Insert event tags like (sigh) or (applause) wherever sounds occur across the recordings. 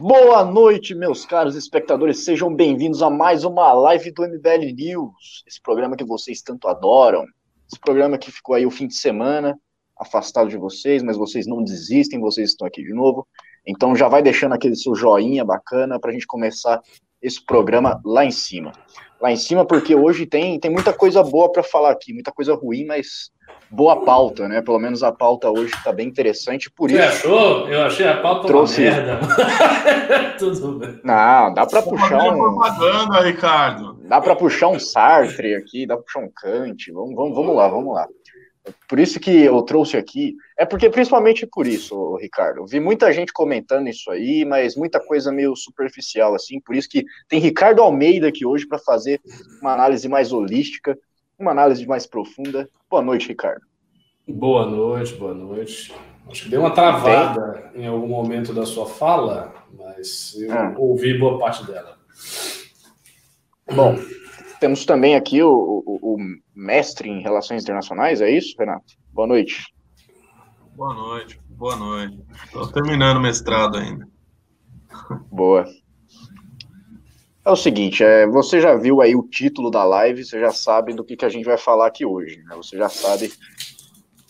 Boa noite, meus caros espectadores. Sejam bem-vindos a mais uma live do MBL News, esse programa que vocês tanto adoram. Esse programa que ficou aí o fim de semana, afastado de vocês, mas vocês não desistem, vocês estão aqui de novo. Então já vai deixando aquele seu joinha bacana para a gente começar esse programa lá em cima. Lá em cima, porque hoje tem, tem muita coisa boa para falar aqui, muita coisa ruim, mas boa pauta, né? Pelo menos a pauta hoje está bem interessante. Por Você isso. achou? Eu achei a pauta Trouxe- uma merda. (laughs) Tudo bem. Não, dá para puxar um. propaganda, Ricardo. Dá para puxar um Sartre aqui, dá para puxar um Kant. Vamos, vamos, vamos lá, vamos lá. Por isso que eu trouxe aqui, é porque principalmente por isso, Ricardo. Eu vi muita gente comentando isso aí, mas muita coisa meio superficial assim. Por isso que tem Ricardo Almeida aqui hoje para fazer uma análise mais holística, uma análise mais profunda. Boa noite, Ricardo. Boa noite, boa noite. Acho que deu uma travada em algum momento da sua fala, mas eu Ah. ouvi boa parte dela. Bom, temos também aqui o, o- o mestre em relações internacionais, é isso, Renato? Boa noite. Boa noite, boa noite. Estou terminando o mestrado ainda. Boa. É o seguinte, é, você já viu aí o título da live, você já sabe do que, que a gente vai falar aqui hoje, né? Você já sabe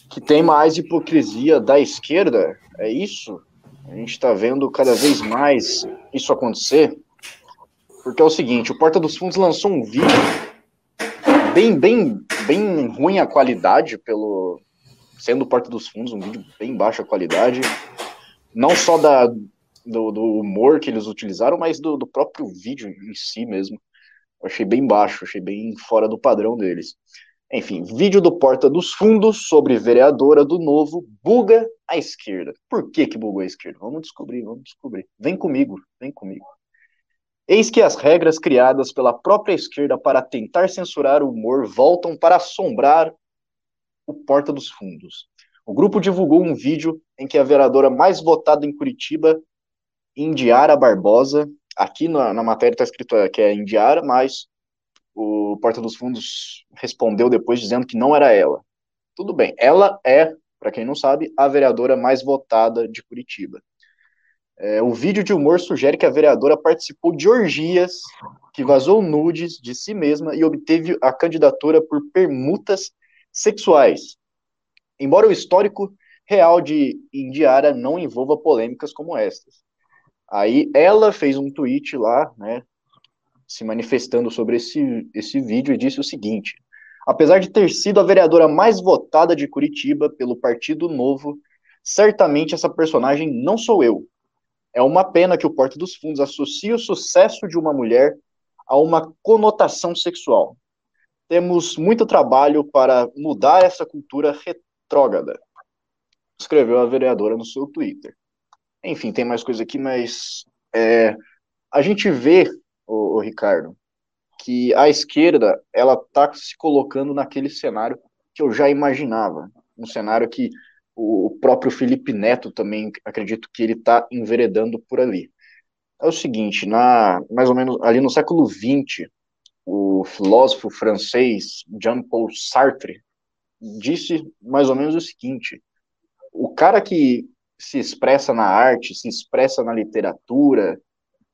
que tem mais hipocrisia da esquerda, é isso? A gente está vendo cada vez mais isso acontecer, porque é o seguinte, o Porta dos Fundos lançou um vídeo bem, bem, bem ruim a qualidade, pelo sendo Porta dos Fundos, um vídeo bem baixa qualidade, não só da, do, do humor que eles utilizaram, mas do, do próprio vídeo em si mesmo. Eu achei bem baixo, achei bem fora do padrão deles. Enfim, vídeo do Porta dos Fundos sobre vereadora do Novo buga a esquerda. Por que que bugou a esquerda? Vamos descobrir, vamos descobrir. Vem comigo, vem comigo. Eis que as regras criadas pela própria esquerda para tentar censurar o humor voltam para assombrar o Porta dos Fundos. O grupo divulgou um vídeo em que a vereadora mais votada em Curitiba, Indiara Barbosa, aqui na, na matéria está escrito que é Indiara, mas o Porta dos Fundos respondeu depois dizendo que não era ela. Tudo bem, ela é, para quem não sabe, a vereadora mais votada de Curitiba. É, o vídeo de humor sugere que a vereadora participou de orgias, que vazou nudes de si mesma e obteve a candidatura por permutas sexuais. Embora o histórico real de Indiara não envolva polêmicas como estas. Aí ela fez um tweet lá, né, se manifestando sobre esse, esse vídeo e disse o seguinte: apesar de ter sido a vereadora mais votada de Curitiba pelo Partido Novo, certamente essa personagem não sou eu. É uma pena que o Porta dos Fundos associe o sucesso de uma mulher a uma conotação sexual. Temos muito trabalho para mudar essa cultura retrógrada, escreveu a vereadora no seu Twitter. Enfim, tem mais coisa aqui, mas é, a gente vê, o, o Ricardo, que a esquerda ela está se colocando naquele cenário que eu já imaginava, um cenário que o, próprio Felipe Neto também acredito que ele está enveredando por ali. É o seguinte, na mais ou menos ali no século XX, o filósofo francês Jean-Paul Sartre disse mais ou menos o seguinte: o cara que se expressa na arte, se expressa na literatura,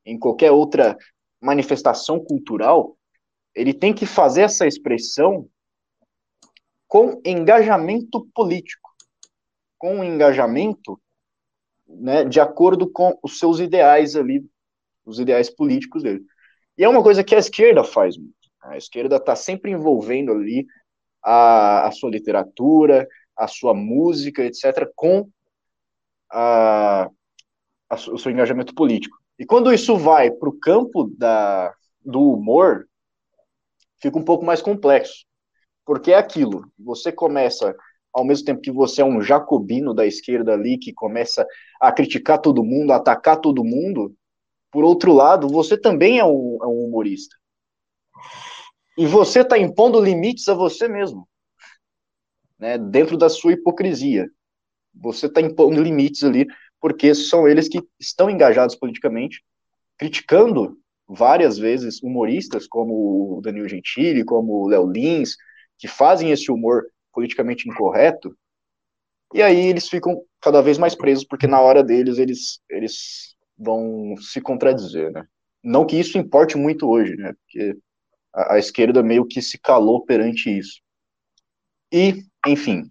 em qualquer outra manifestação cultural, ele tem que fazer essa expressão com engajamento político, com engajamento né, de acordo com os seus ideais ali, os ideais políticos dele. E é uma coisa que a esquerda faz muito. A esquerda está sempre envolvendo ali a, a sua literatura, a sua música, etc., com a, a, o seu engajamento político. E quando isso vai para o campo da, do humor, fica um pouco mais complexo. Porque é aquilo, você começa, ao mesmo tempo que você é um jacobino da esquerda ali, que começa a criticar todo mundo, a atacar todo mundo, por outro lado, você também é um, é um humorista. E você está impondo limites a você mesmo, né, dentro da sua hipocrisia. Você está impondo limites ali, porque são eles que estão engajados politicamente, criticando várias vezes humoristas como o Danilo Gentili, como o Léo Lins, que fazem esse humor politicamente incorreto, e aí eles ficam cada vez mais presos, porque na hora deles eles, eles vão se contradizer, né? Não que isso importe muito hoje, né? Porque a, a esquerda meio que se calou perante isso. E, enfim,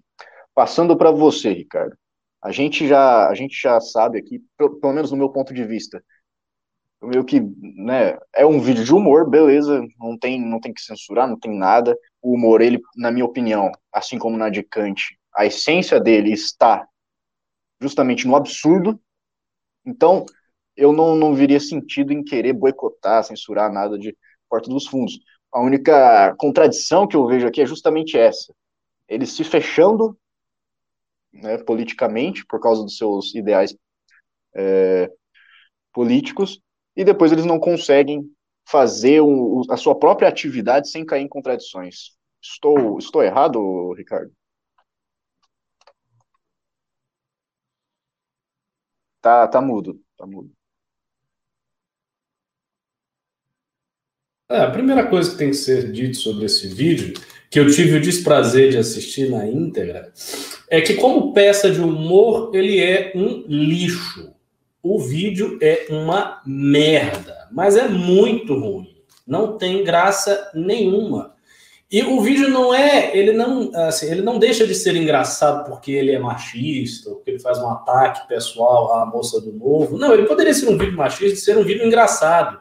passando para você, Ricardo. A gente já a gente já sabe aqui, pelo, menos no meu ponto de vista, meio que, né, é um vídeo de humor, beleza, não tem, não tem que censurar, não tem nada. O humor, ele, na minha opinião, assim como na de Kant, a essência dele está justamente no absurdo. Então, eu não, não viria sentido em querer boicotar, censurar nada de Porta dos Fundos. A única contradição que eu vejo aqui é justamente essa. Ele se fechando né, politicamente por causa dos seus ideais é, políticos e depois eles não conseguem fazer a sua própria atividade sem cair em contradições. Estou, estou errado, Ricardo? Tá, tá mudo, tá mudo. É, a primeira coisa que tem que ser dito sobre esse vídeo, que eu tive o desprazer de assistir na íntegra, é que como peça de humor, ele é um lixo o vídeo é uma merda, mas é muito ruim. Não tem graça nenhuma. E o vídeo não é, ele não, assim, ele não deixa de ser engraçado porque ele é machista, porque ele faz um ataque pessoal à moça do novo. Não, ele poderia ser um vídeo machista e ser um vídeo engraçado.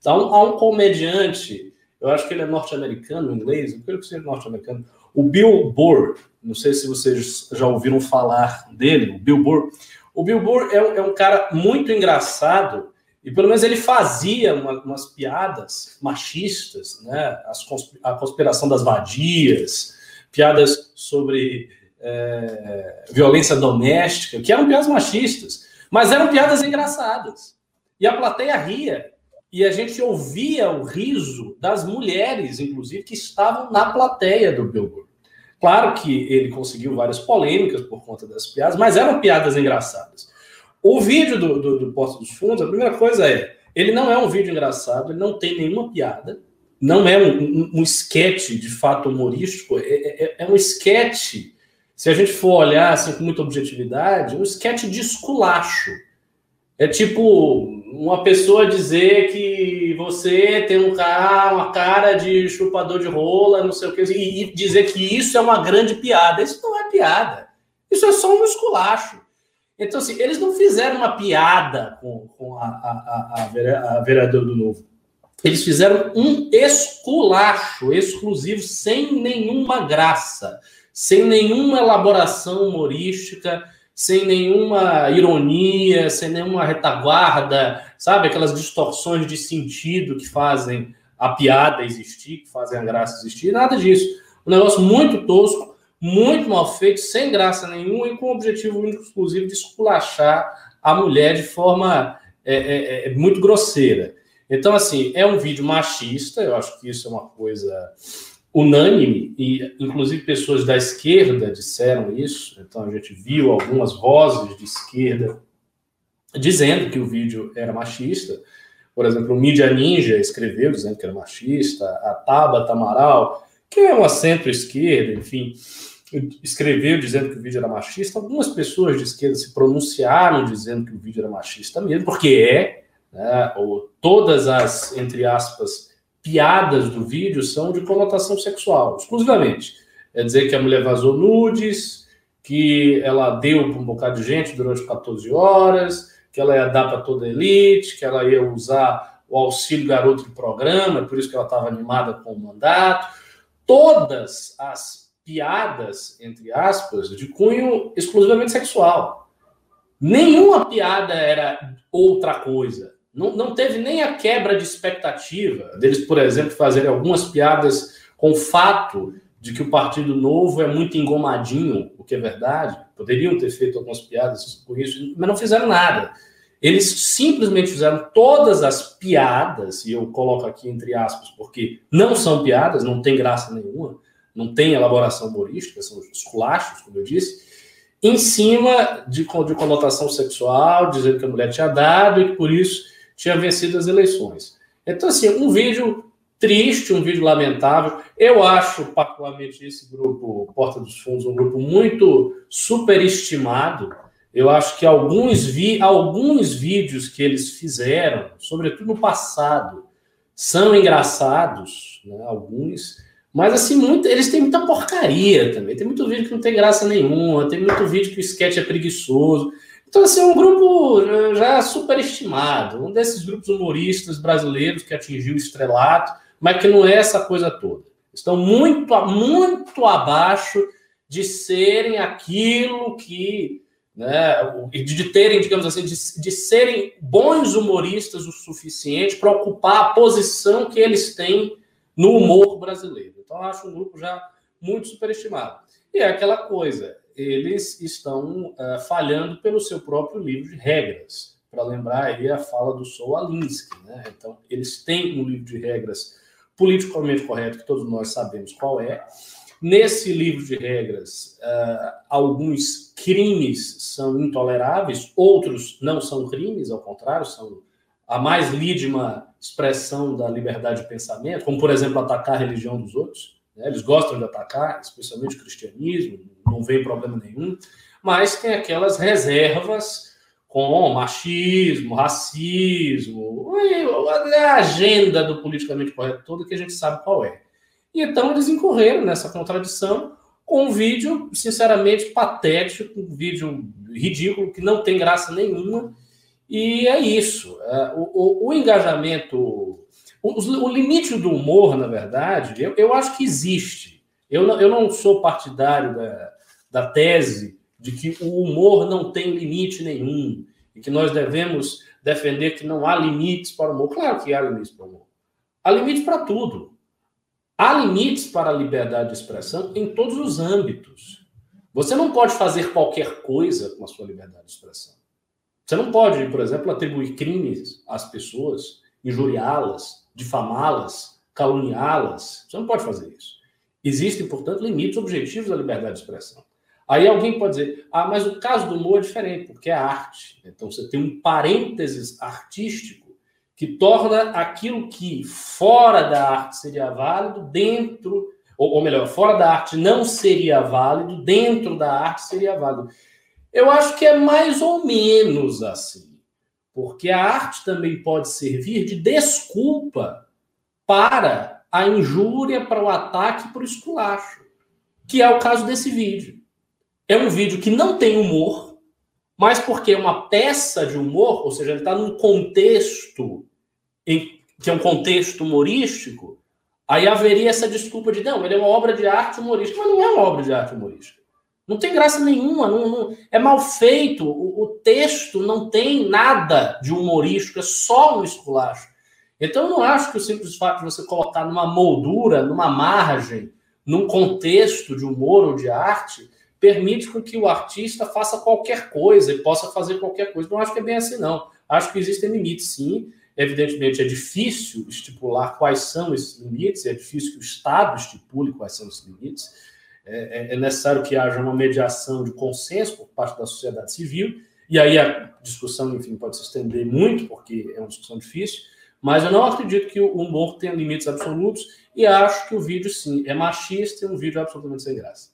Então, há um comediante, eu acho que ele é norte-americano, inglês, eu creio que seja norte-americano, o Bill Burr, não sei se vocês já ouviram falar dele, o Bill Burr. O Bill Burr é, é, um cara muito engraçado e pelo menos ele fazia uma, umas piadas machistas, né? As, a conspiração das vadias, piadas sobre é, violência doméstica, que eram piadas machistas, mas eram piadas engraçadas. E a plateia ria. E a gente ouvia o riso das mulheres, inclusive, que estavam na plateia do Bill Burr. Claro que ele conseguiu várias polêmicas por conta das piadas, mas eram piadas engraçadas. O vídeo do, do, do Porta dos Fundos, a primeira coisa é, ele não é um vídeo engraçado, ele não tem nenhuma piada, não é um, um, um esquete de fato humorístico, é, é, é um esquete, se a gente for olhar assim com muita objetividade, um esquete de esculacho. É tipo uma pessoa dizer que você tem um cara, uma cara de chupador de rola, não sei o que, e dizer que isso é uma grande piada. Isso não é piada. Isso é só um esculacho. Então, assim, eles não fizeram uma piada com, com a, a, a, a vereadora do Novo. Eles fizeram um esculacho exclusivo, sem nenhuma graça, sem nenhuma elaboração humorística, sem nenhuma ironia, sem nenhuma retaguarda, sabe? Aquelas distorções de sentido que fazem a piada existir, que fazem a graça existir, nada disso. Um negócio muito tosco, muito mal feito, sem graça nenhuma e com o objetivo único, exclusivo, de esculachar a mulher de forma é, é, é, muito grosseira. Então, assim, é um vídeo machista, eu acho que isso é uma coisa unânime, e inclusive pessoas da esquerda disseram isso, então a gente viu algumas vozes de esquerda dizendo que o vídeo era machista. Por exemplo, o Mídia Ninja escreveu dizendo que era machista, a Tabata Amaral, que é uma centro-esquerda, enfim, escreveu dizendo que o vídeo era machista. Algumas pessoas de esquerda se pronunciaram dizendo que o vídeo era machista mesmo, porque é, né, ou todas as, entre aspas, piadas do vídeo são de conotação sexual, exclusivamente. É dizer que a mulher vazou nudes, que ela deu para um bocado de gente durante 14 horas, que ela ia dar para toda a elite, que ela ia usar o auxílio garoto do programa, por isso que ela estava animada com o mandato. Todas as piadas, entre aspas, de cunho exclusivamente sexual. Nenhuma piada era outra coisa. Não, não teve nem a quebra de expectativa deles, por exemplo, fazerem algumas piadas com o fato de que o Partido Novo é muito engomadinho, o que é verdade. Poderiam ter feito algumas piadas com isso, mas não fizeram nada. Eles simplesmente fizeram todas as piadas, e eu coloco aqui entre aspas, porque não são piadas, não tem graça nenhuma, não tem elaboração humorística, são os culachos, como eu disse, em cima de, de conotação sexual, dizendo que a mulher tinha dado e que por isso tinha vencido as eleições. Então, assim, um vídeo triste, um vídeo lamentável. Eu acho, particularmente, esse grupo Porta dos Fundos um grupo muito superestimado. Eu acho que alguns, vi, alguns vídeos que eles fizeram, sobretudo no passado, são engraçados, né, alguns, mas assim, muito, eles têm muita porcaria também. Tem muito vídeo que não tem graça nenhuma, tem muito vídeo que o sketch é preguiçoso. Então, assim, é um grupo já superestimado, um desses grupos humoristas brasileiros que atingiu o estrelato, mas que não é essa coisa toda. Estão muito, muito abaixo de serem aquilo que né, de terem, digamos assim, de, de serem bons humoristas o suficiente para ocupar a posição que eles têm no humor brasileiro. Então, acho um grupo já muito superestimado. E é aquela coisa, eles estão uh, falhando pelo seu próprio livro de regras. Para lembrar aí a fala do Saul Alinsky. Né? Então, eles têm um livro de regras politicamente correto, que todos nós sabemos qual é, Nesse livro de regras, uh, alguns crimes são intoleráveis, outros não são crimes, ao contrário, são a mais lídima expressão da liberdade de pensamento, como, por exemplo, atacar a religião dos outros. Né? Eles gostam de atacar, especialmente o cristianismo, não vê problema nenhum, mas tem aquelas reservas com machismo, racismo, a agenda do politicamente correto todo que a gente sabe qual é. E então eles incorreram nessa contradição com um vídeo, sinceramente, patético, um vídeo ridículo, que não tem graça nenhuma. E é isso. É, o, o, o engajamento, o, o, limite do humor, na verdade, eu, eu acho que existe. Eu não, eu não sou partidário da, da tese de que o humor não tem limite nenhum e que nós devemos defender que não há limites para o humor. Claro que há limites para o humor. Há limites para tudo. Há limites para a liberdade de expressão em todos os âmbitos. Você não pode fazer qualquer coisa com a sua liberdade de expressão. Você não pode, por exemplo, atribuir crimes às pessoas, injuriá-las, difamá-las, caluniá-las. Você não pode fazer isso. Existem, portanto, limites objetivos à liberdade de expressão. Aí alguém pode dizer, ah, mas o caso do humor é diferente, porque é arte. Então você tem um parênteses artístico que torna aquilo que fora da arte seria válido, dentro, ou, ou melhor, fora da arte não seria válido, dentro da arte seria válido. Eu acho que é mais ou menos assim, porque a arte também pode servir de desculpa para a injúria, para o ataque, para o esculacho, que é o caso desse vídeo. É um vídeo que não tem humor, mas porque é uma peça de humor, ou seja, ele está num contexto em, que é um contexto humorístico, aí haveria essa desculpa de não, ele é uma obra de arte humorística, mas não é uma obra de arte humorística. Não tem graça nenhuma, não, não, é mal feito, o, o, texto não tem nada de humorístico, é só um esculacho. Então eu não acho que o simples fato de você colocar numa moldura, numa margem, num contexto de humor ou de arte, permite com que o artista faça qualquer coisa e possa fazer qualquer coisa. Não acho que é bem assim, não. Acho que existem limites, sim. Evidentemente, é difícil estipular quais são esses limites, é difícil que o Estado estipule quais são esses limites. É, é, é necessário que haja uma mediação de consenso por parte da sociedade civil, e aí a discussão, enfim, pode se estender muito, porque é uma discussão difícil, mas eu não acredito que o humor tenha limites absolutos, e acho que o vídeo, sim, é machista e um vídeo absolutamente sem graça.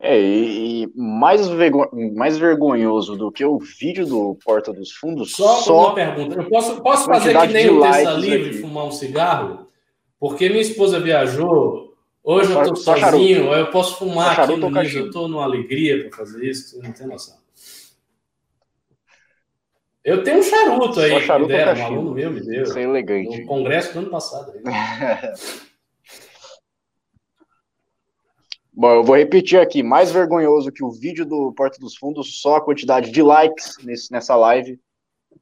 É, e, mais, vergo, mais vergonhoso do que o vídeo do Porta dos Fundos. Só, só uma pergunta. Eu posso, posso fazer que nem o Terça Livre e fumar um cigarro? Porque minha esposa viajou. Hoje eu tô só sozinho, charuto. eu posso fumar só aqui no nível, eu tô numa alegria para fazer isso, não tem noção. Eu tenho um charuto aí, só charuto que deram, um aluno meu me deu. Isso é elegante. No congresso do ano passado. (laughs) Bom, eu vou repetir aqui, mais vergonhoso que o vídeo do Porta dos Fundos, só a quantidade de likes nesse, nessa live,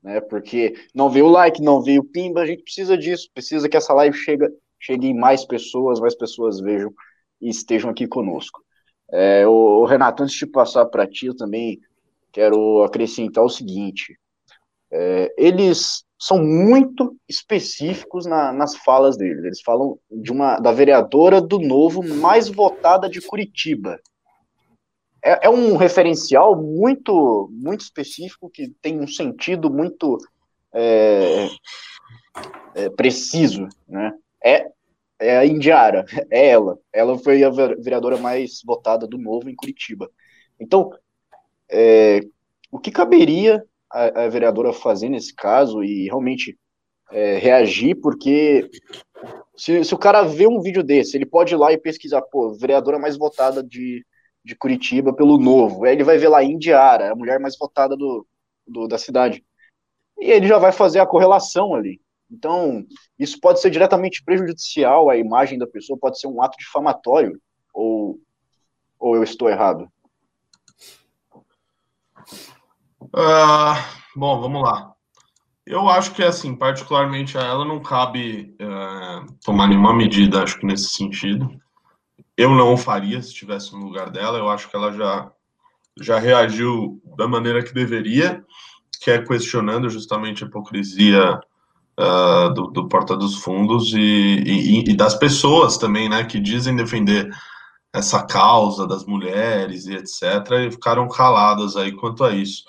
né? Porque não veio like, não veio pimba, a gente precisa disso, precisa que essa live chegue, chegue em mais pessoas, mais pessoas vejam e estejam aqui conosco. É, o, o Renato, antes de passar para ti, eu também quero acrescentar o seguinte: é, eles são muito específicos na, nas falas deles. Eles falam de uma da vereadora do Novo mais votada de Curitiba. É, é, um referencial muito muito específico que tem um sentido muito é, é, preciso, né? É, é a Indiara, é ela. Ela foi a vereadora mais votada do Novo em Curitiba. Então, é, o que caberia a, a, vereadora fazer nesse caso e realmente é, reagir, porque se, se, o cara vê um vídeo desse, ele pode ir lá e pesquisar, pô, vereadora mais votada de, de Curitiba pelo Novo, aí ele vai ver lá Indiara, a mulher mais votada do, do, da cidade, e ele já vai fazer a correlação ali. Então, isso pode ser diretamente prejudicial à imagem da pessoa, pode ser um ato difamatório, ou, ou eu estou errado? Uh, bom, vamos lá. Eu acho que, assim, particularmente a ela não cabe uh, tomar nenhuma medida, acho que nesse sentido. Eu não faria se estivesse no lugar dela. Eu acho que ela já, já reagiu da maneira que deveria, que é questionando justamente a hipocrisia uh, do, do, Porta dos Fundos e, e, e, das pessoas também, né, que dizem defender essa causa das mulheres e etc., e ficaram caladas aí quanto a isso.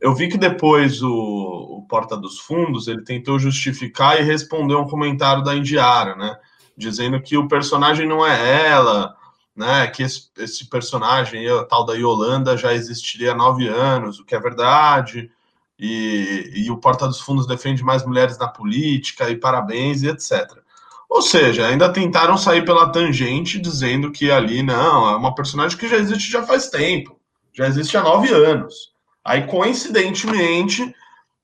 Eu vi que depois o, o, Porta dos Fundos ele tentou justificar e responder um comentário da Indiara, né? Dizendo que o personagem não é ela, né? Que esse, esse personagem, a tal da Yolanda, já existiria há nove anos, o que é verdade. E, e o Porta dos Fundos defende mais mulheres na política, e parabéns, e etc. Ou seja, ainda tentaram sair pela tangente dizendo que ali não, é uma personagem que já existe já faz tempo, já existe há nove anos. Aí, coincidentemente,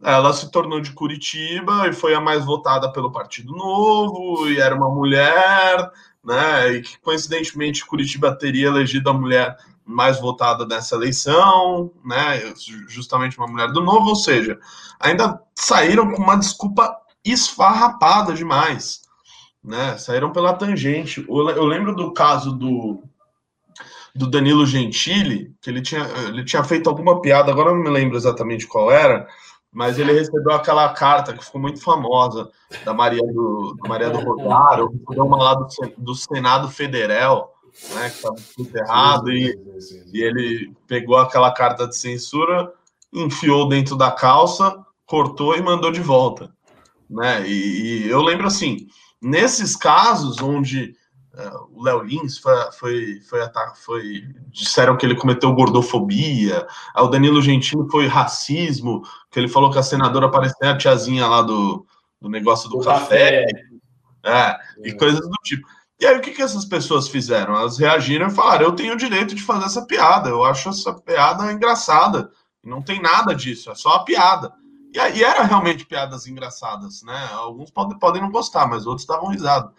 ela se tornou de Curitiba e foi a mais votada pelo Partido Novo, e era uma mulher, né? E que coincidentemente Curitiba teria elegido a mulher mais votada dessa eleição, né? Justamente uma mulher do Novo, ou seja, ainda saíram com uma desculpa esfarrapada demais, né? Saíram pela tangente. Eu lembro do caso do do Danilo Gentili, que ele tinha, ele tinha feito alguma piada, agora não me lembro exatamente qual era, mas ele recebeu aquela carta que ficou muito famosa da Maria do, da Maria do Rosário, uma lá do, do Senado Federal, né, que estava enterrado, e, e ele pegou aquela carta de censura, enfiou dentro da calça, cortou e mandou de volta. Né? E, e eu lembro assim, nesses casos onde o Léo Lins foi, foi, foi, foi, disseram que ele cometeu gordofobia. O Danilo Gentili foi racismo, que ele falou que a senadora parecia a tiazinha lá do, do negócio do, café. café. É, é. e coisas do tipo. E aí, o que, que essas pessoas fizeram? Elas reagiram e falaram: eu tenho o direito de fazer essa piada, eu acho essa piada engraçada. Não tem nada disso, é só a piada. E, e era realmente piadas engraçadas, né? Alguns podem, podem não gostar, mas outros estavam risados.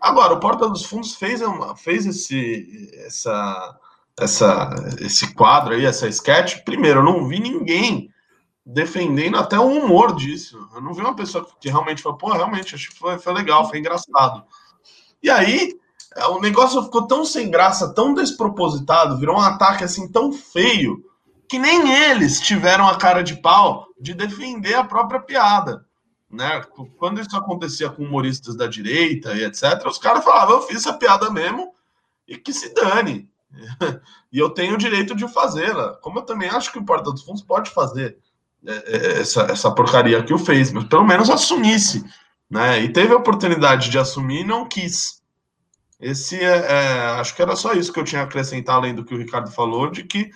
Agora, o Porta dos Fundos fez, uma, fez esse, essa, essa, esse quadro aí, essa sketch. Primeiro, eu não vi ninguém defendendo até o humor disso. Eu não vi uma pessoa que realmente falou, pô, realmente, acho que foi, foi legal, foi engraçado. E aí, é, o negócio ficou tão sem graça, tão despropositado, virou um ataque assim tão feio, que nem eles tiveram a cara de pau de defender a própria piada né? Quando isso acontecia com humoristas da direita e etc., os caras falavam, eu fiz essa piada mesmo e que se dane. (laughs) e eu tenho o direito de fazê-la. Como eu também acho que o Porta dos Fundos pode fazer é, é, essa, essa porcaria que o fez, mas pelo menos assumisse. Né? E teve a oportunidade de assumir e não quis. Esse é, é, acho que era só isso que eu tinha a acrescentar, além do que o Ricardo falou, de que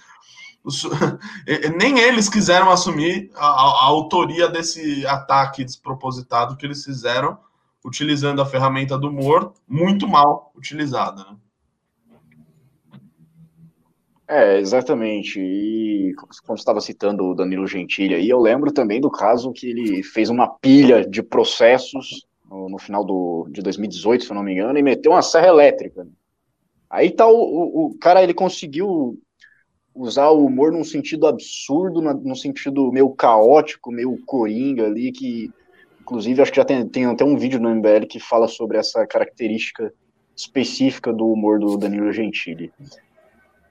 (laughs) nem eles quiseram assumir a, a, autoria desse ataque despropositado que eles fizeram, utilizando a ferramenta do humor muito mal utilizada. Né? É, exatamente. E quando estava citando o Danilo Gentili aí, eu lembro também do caso que ele fez uma pilha de processos no, no final do, de 2018, se eu não me engano, e meteu uma serra elétrica. Aí tá o, o, o cara, ele conseguiu usar o humor num sentido absurdo, num sentido meio caótico, meio coringa ali, que inclusive acho que já tem, tem até um vídeo no MBL que fala sobre essa característica específica do humor do Danilo Gentili.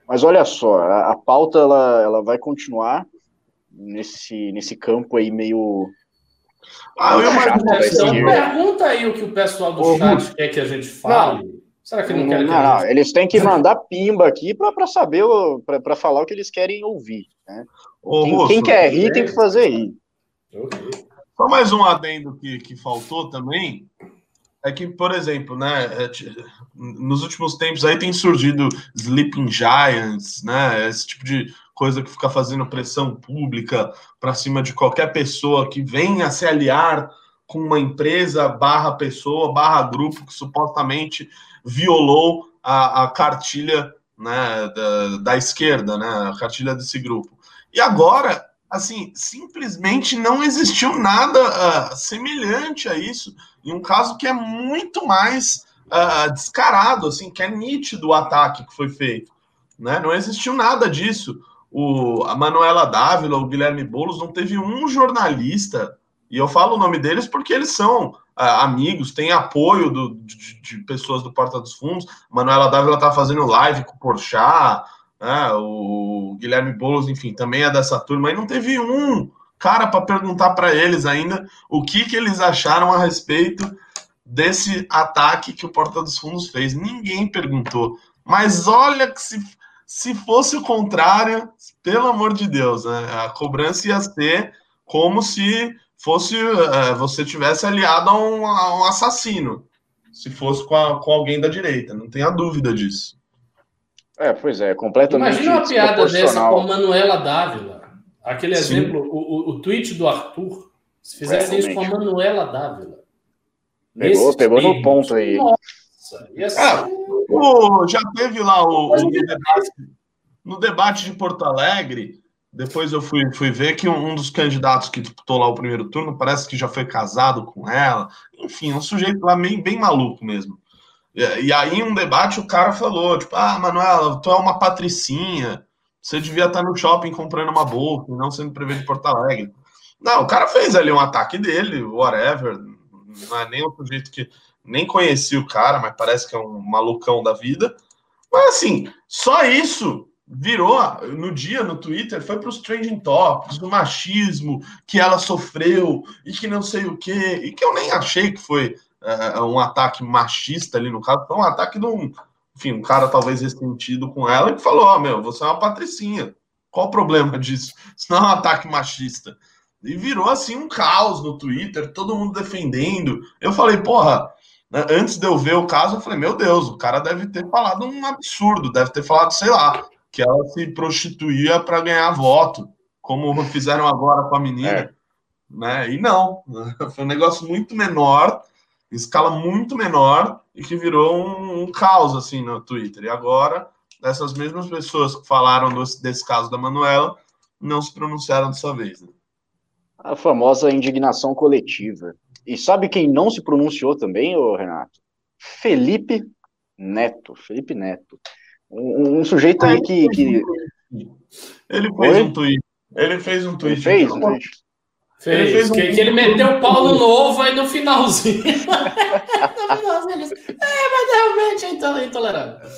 Mas olha só, a, a pauta ela, ela vai continuar nesse, nesse campo aí meio ah, eu chato, pergunta aí o que o pessoal do Ô, chat quer que a gente fale. Não, Será que não, não querem? Não, não, eles têm que mandar pimba aqui para saber, para falar o que eles querem ouvir. Né? Ô, quem, quem, quer rir tem que fazer rir. Só mais um adendo que, que faltou também. é que, por exemplo, né, é, nos últimos tempos aí tem surgido Sleeping Giants, né, esse tipo de coisa que fica fazendo pressão pública para cima de qualquer pessoa que venha se aliar com uma empresa barra pessoa, barra grupo que supostamente violou a, a cartilha né, da, da esquerda, né, a cartilha desse grupo. E agora, assim, simplesmente não existiu nada uh, semelhante a isso, em um caso que é muito mais uh, descarado, assim, que é nítido o ataque que foi feito. Né? Não existiu nada disso o, a Manuela Dávila, o Guilherme Boulos, não teve um jornalista, e eu falo o nome deles porque eles são uh, amigos, têm apoio do, de, de, pessoas do Porta dos Fundos. Manuela Dávila está fazendo live com o Porchat, né, o Guilherme Boulos, enfim, também é dessa turma, e não teve um cara para perguntar para eles ainda o que, que eles acharam a respeito desse ataque que o Porta dos Fundos fez. Ninguém perguntou. Mas olha que se se fosse o contrário, pelo amor de Deus, né? a cobrança ia ser como se fosse uh, você tivesse aliado a um, a um, assassino, se fosse com, a, com alguém da direita, não tenha dúvida disso. É, pois é, completamente. Imagina uma piada dessa com a Manuela Dávila. Aquele Sim. exemplo, o, o, o tweet do Arthur, se fizesse isso com a Manuela Dávila. Pegou, pegou no ponto aí. Nossa, ia ser... Ah, o, já teve lá o, o debate, no debate de Porto Alegre. Depois eu fui, fui ver que um, um, dos candidatos que disputou lá o primeiro turno parece que já foi casado com ela. Enfim, um sujeito lá bem, maluco mesmo. E, e aí, um debate, o cara falou: tipo, ah, Manuela, tu é uma patricinha. Você devia estar no shopping comprando uma bolsa, não sendo prevento de Porto Alegre. Não, o cara fez ali um ataque dele, whatever. Não é nem um sujeito que nem conheci o cara, mas parece que é um malucão da vida. Mas assim, só isso virou no dia no Twitter, foi para os trending topics do machismo que ela sofreu e que não sei o que, e que eu nem achei que foi uh, um ataque machista ali no caso, foi um ataque de um, enfim, um cara talvez ressentido com ela que falou: oh, meu, você é uma patricinha. Qual o problema (laughs) disso? Isso não é um ataque machista. E virou assim um caos no Twitter, todo mundo defendendo. Eu falei, porra, né, antes de eu ver o caso, eu falei, meu Deus, o cara deve ter falado um absurdo, deve ter falado, sei lá, que ela se prostituía para ganhar voto, como fizeram agora com a menina. É. Né? E não, (laughs) foi um negócio muito menor, escala muito menor, e que virou um, um caos assim no Twitter. E agora, essas mesmas pessoas que falaram desse, desse caso da Manuela não se pronunciaram dessa vez. Né? A famosa indignação coletiva. E sabe quem não se pronunciou também, ô Renato? Felipe Neto. Felipe Neto. Um, um sujeito aí que, que. Ele fez Oi? um tweet. Ele fez um tweet. Ele fez um tweet. Fez, ele fez um... que, que, ele meteu o pau no novo aí no finalzinho. (laughs) no finalzinho ele disse, é, mas realmente é intolerável.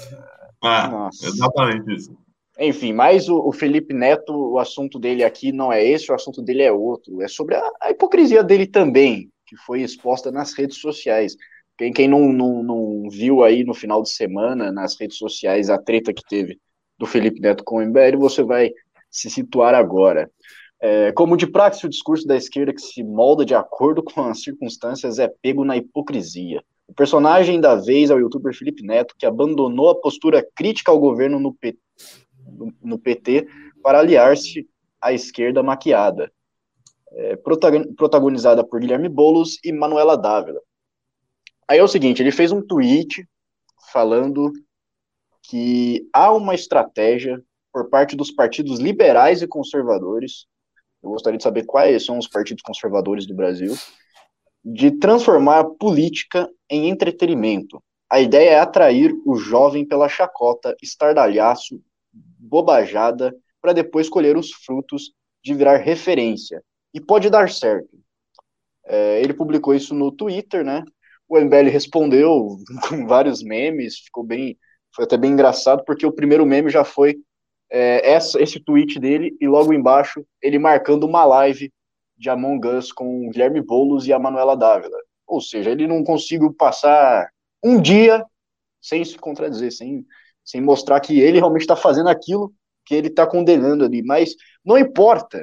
Ah, exatamente isso. Enfim, mas o, o, Felipe Neto, o assunto dele aqui não é esse, o assunto dele é outro. É sobre a, a hipocrisia dele também que foi exposta nas redes sociais. Quem, quem não, não, não, viu aí no final de semana, nas redes sociais, a treta que teve do Felipe Neto com o MBL, você vai se situar agora. É, como de praxe, o discurso da esquerda que se molda de acordo com as circunstâncias é pego na hipocrisia. O personagem da vez é o youtuber Felipe Neto, que abandonou a postura crítica ao governo no, P, no, PT para aliar-se à esquerda maquiada é, protagonizada por Guilherme Boulos e Manuela Dávila. Aí é o seguinte, ele fez um tweet falando que há uma estratégia por parte dos partidos liberais e conservadores, eu gostaria de saber quais são os partidos conservadores do Brasil, de transformar a política em entretenimento. A ideia é atrair o jovem pela chacota, estardalhaço, bobajada, para depois colher os frutos de virar referência e pode dar certo. É, ele publicou isso no Twitter, né? O MBL respondeu (laughs) com vários memes, ficou bem, foi até bem engraçado, porque o primeiro meme já foi é, essa, esse tweet dele, e logo embaixo ele marcando uma live de Among Us com o Guilherme Boulos e a Manuela Dávila. Ou seja, ele não conseguiu passar um dia sem se contradizer, sem, sem mostrar que ele realmente está fazendo aquilo que ele está condenando ali. Mas não importa,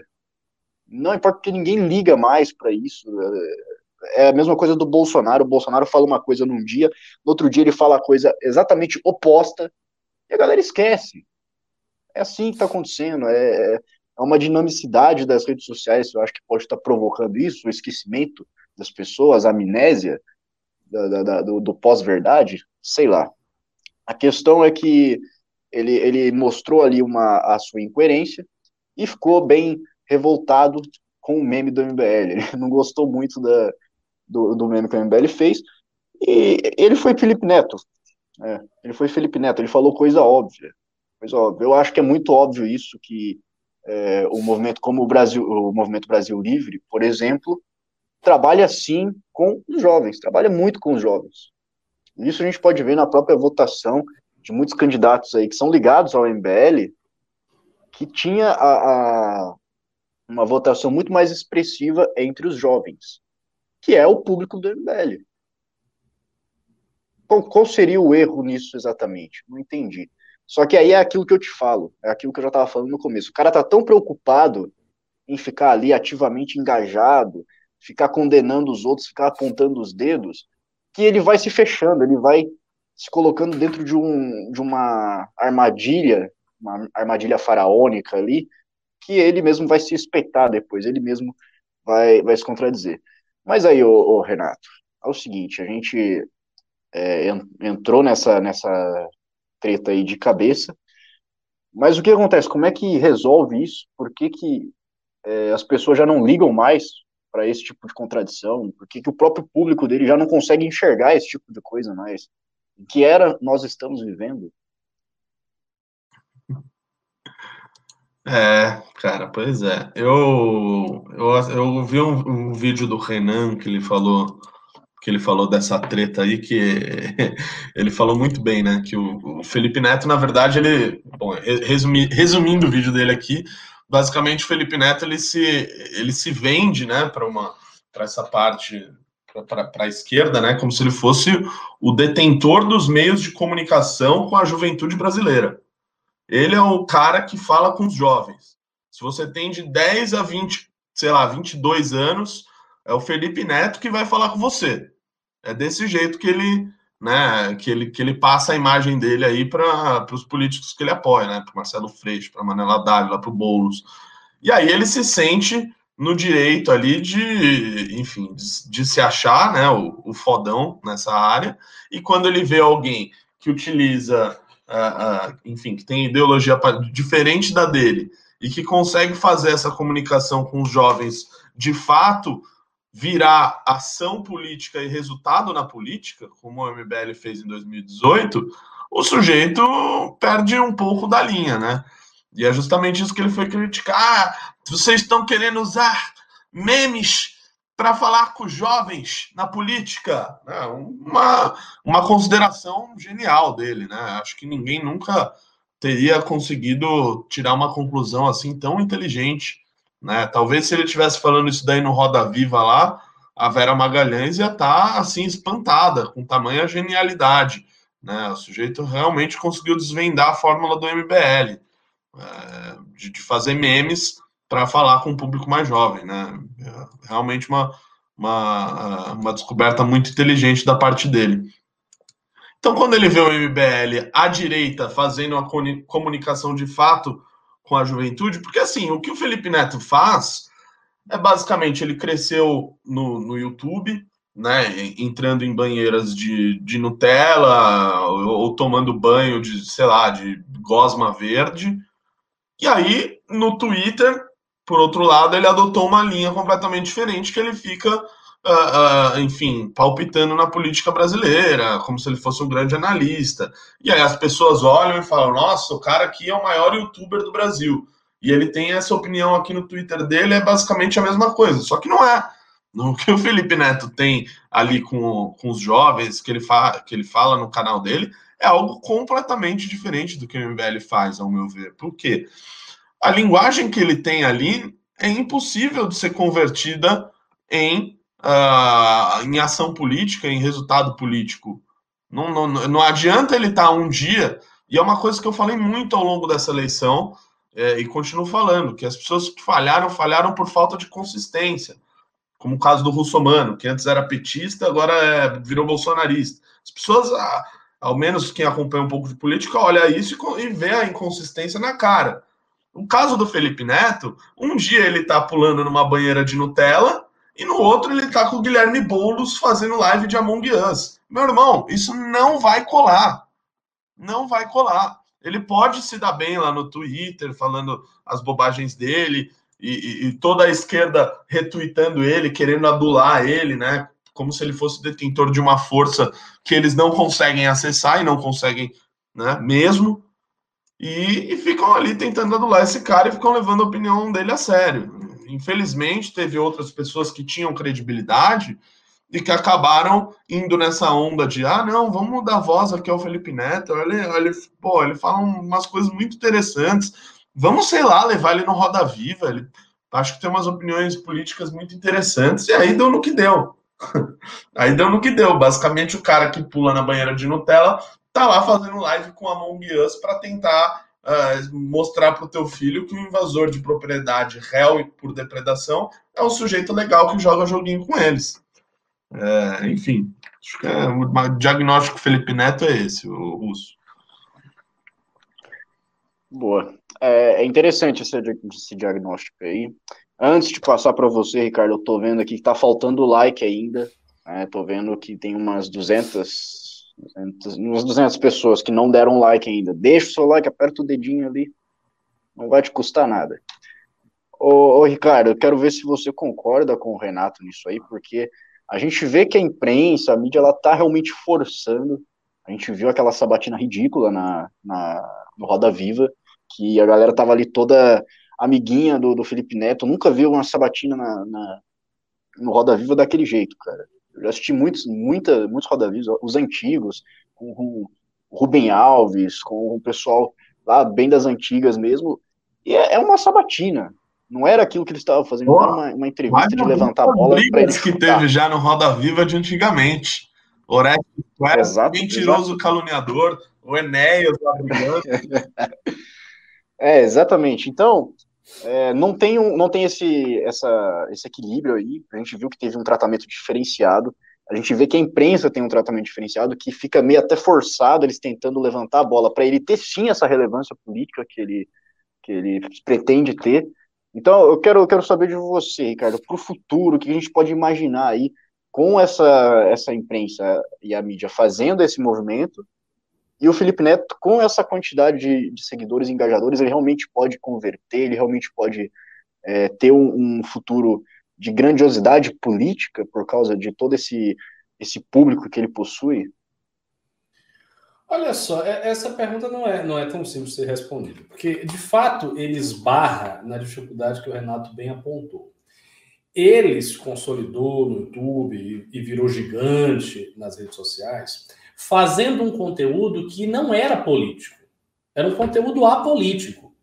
não importa porque ninguém liga mais para isso. É a mesma coisa do Bolsonaro. O Bolsonaro fala uma coisa num dia, no outro dia ele fala a coisa exatamente oposta, e a galera esquece. É assim que está acontecendo. É, é, uma dinamicidade das redes sociais, eu acho que pode estar provocando isso, o esquecimento das pessoas, a amnésia da, da, do, do pós-verdade, sei lá. A questão é que ele, ele mostrou ali uma, a sua incoerência e ficou bem revoltado com o meme do MBL. (laughs) Ele não gostou muito da, do, do meme que o MBL fez. E ele foi Felipe Neto. É, ele foi Felipe Neto, ele falou coisa óbvia. Coisa óbvia. Eu acho que é muito óbvio isso, que é, o movimento como o Brasil, o movimento Brasil Livre, por exemplo, trabalha sim com os jovens, trabalha muito com os jovens. Isso a gente pode ver na própria votação de muitos candidatos aí que são ligados ao MBL, que tinha a, a, uma votação muito mais expressiva entre os jovens, que é o público do MBL. Qual, qual seria o erro nisso exatamente? Não entendi. Só que aí é aquilo que eu te falo, é aquilo que eu já estava falando no começo. O cara tá tão preocupado em ficar ali ativamente engajado, ficar condenando os outros, ficar apontando os dedos, que ele vai se fechando, ele vai se colocando dentro de, um, de uma armadilha, uma armadilha faraônica ali, que ele mesmo vai se espetar depois, ele mesmo vai, vai se contradizer. Mas aí, ô, ô Renato, é o seguinte, a gente é, entrou nessa, nessa treta aí de cabeça, mas o que acontece? Como é que resolve isso? Por que, que é, as pessoas já não ligam mais para esse tipo de contradição? Por que, que o próprio público dele já não consegue enxergar esse tipo de coisa mais? que era nós estamos vivendo? É, cara, pois é. Eu, eu, eu vi um, um, vídeo do Renan que ele falou que ele falou dessa treta aí que (laughs) ele falou muito bem, né? Que o, o Felipe Neto, na verdade, ele, bom, resumi, resumindo o vídeo dele aqui, basicamente o Felipe Neto ele se ele se vende, né, para uma para essa parte para a esquerda, né, como se ele fosse o detentor dos meios de comunicação com a juventude brasileira. Ele é o cara que fala com os jovens. Se você tem de 10 a 20, sei lá, 22 anos, é o Felipe Neto que vai falar com você. É desse jeito que ele, né, que ele, que ele passa a imagem dele aí para os políticos que ele apoia, né, para Marcelo Freixo, para Manela Dávila, para o Boulos. E aí ele se sente no direito ali de, enfim, de, de se achar, né, o, o, fodão nessa área, e quando ele vê alguém que utiliza, enfim, que tem ideologia diferente da dele e que consegue fazer essa comunicação com os jovens de fato virar ação política e resultado na política, como o MBL fez em 2018, o sujeito perde um pouco da linha, né? E é justamente isso que ele foi criticar. Ah, vocês estão querendo usar memes para falar com os jovens na política. É uma, uma consideração genial dele, né? Acho que ninguém nunca teria conseguido tirar uma conclusão assim tão inteligente. Né? Talvez se ele estivesse falando isso daí no Roda Viva lá, a Vera Magalhães ia estar tá, assim espantada com tamanha genialidade. Né? O sujeito realmente conseguiu desvendar a fórmula do MBL é, de, de, fazer memes para falar com o público mais jovem, né? É realmente uma, uma, uma descoberta muito inteligente da parte dele. Então, quando ele vê o MBL à direita fazendo a comunicação de fato com a juventude, porque assim, o que o Felipe Neto faz é basicamente ele cresceu no, no YouTube, né, entrando em banheiras de, de Nutella ou, ou tomando banho de, sei lá, de gosma verde, e aí, no Twitter, por outro lado, ele adotou uma linha completamente diferente, que ele fica, uh, uh, enfim, palpitando na política brasileira, como se ele fosse um grande analista. E aí as pessoas olham e falam: nossa, o cara aqui é o maior youtuber do Brasil. E ele tem essa opinião aqui no Twitter dele, é basicamente a mesma coisa, só que não é. (laughs) O que o Felipe Neto tem ali com, com os jovens, que ele, fa que ele fala no canal dele, é algo completamente diferente do que o MBL faz, ao meu ver. Por quê? A linguagem que ele tem ali é impossível de ser convertida em, uh, em ação política, em resultado político. Não, não, não adianta ele estar tá um dia, e é uma coisa que eu falei muito ao longo dessa eleição, é, e continuo falando, que as pessoas que falharam, falharam por falta de consistência. como o caso do Russomano, que antes era petista, agora é, virou bolsonarista. As pessoas, ao menos quem acompanha um pouco de política, olha isso e vê a inconsistência na cara. O caso do Felipe Neto, um dia ele tá pulando numa banheira de Nutella e no outro ele tá com o Guilherme Boulos fazendo live de Among Us. Meu irmão, isso não vai colar. Não vai colar. Ele pode se dar bem lá no Twitter, falando as bobagens dele, e, e, e toda a esquerda retweetando ele, querendo adular ele, né? Como se ele fosse detentor de uma força que eles não conseguem acessar e não conseguem, né? Mesmo. E, e ficam ali tentando adular esse cara e ficam levando a opinião dele a sério. Infelizmente, teve outras pessoas que tinham credibilidade e que acabaram indo nessa onda de ah, não, vamos dar voz aqui ao Felipe Neto. Ele, ele, pô, ele fala umas coisas muito interessantes Vamos, sei lá, levar ele no Roda Viva. Ele, acho que tem umas opiniões políticas muito interessantes. E aí deu no que deu. (laughs) aí deu no que deu. Basicamente, o cara que pula na banheira de Nutella tá lá fazendo live com Among Us para tentar uh, mostrar para o teu filho que o invasor de propriedade réu por depredação é um sujeito legal que joga joguinho com eles. É, enfim, acho que é, o diagnóstico Felipe Neto é esse, o russo. Boa. É, é interessante esse, esse, diagnóstico aí. Antes de passar para você, Ricardo, eu tô vendo aqui que tá faltando like ainda. Né? Tô vendo que tem umas 200, 200, umas 200 pessoas que não deram like ainda. Deixa o seu like, aperta o dedinho ali. Não vai te custar nada. Ô, ô, Ricardo, eu quero ver se você concorda com o Renato nisso aí, porque a gente vê que a imprensa, a mídia, ela tá realmente forçando. A gente viu aquela sabatina ridícula na, na, no Roda Viva, que a galera tava ali toda amiguinha do, do Felipe Neto, nunca vi uma sabatina na, na, no Roda Viva daquele jeito, cara. Eu já assisti muitos, muita, muitos Roda Vivas, os antigos, com, com o Rubem Alves, com o pessoal lá bem das antigas mesmo, e é, é uma sabatina, não era aquilo que eles estavam fazendo, não era uma, uma entrevista de levantar a bola eles que teve já no Roda Viva de antigamente. Orestes, mentiroso exato. caluniador, o Enéas lá brigando. (laughs) É, exatamente. Então, é, não tem, um, não tem esse, essa, esse equilíbrio aí. A gente viu que teve um tratamento diferenciado. A gente vê que a imprensa tem um tratamento diferenciado, que fica meio até forçado eles tentando levantar a bola para ele ter sim essa relevância política que ele, que ele pretende ter. Então, eu quero, eu quero saber de você, Ricardo, para o futuro, o que a gente pode imaginar aí com essa, essa imprensa e a mídia fazendo esse movimento e o Felipe Neto, com essa quantidade de, de seguidores engajadores, ele realmente pode converter, ele realmente pode é, ter um, um, futuro de grandiosidade política por causa de todo esse, esse público que ele possui? Olha só, é, essa pergunta não é, não é tão simples de ser respondida, porque de fato ele esbarra na dificuldade que o Renato bem apontou. Ele se consolidou no YouTube e virou gigante nas redes sociais fazendo um conteúdo que não era político, era um conteúdo apolítico.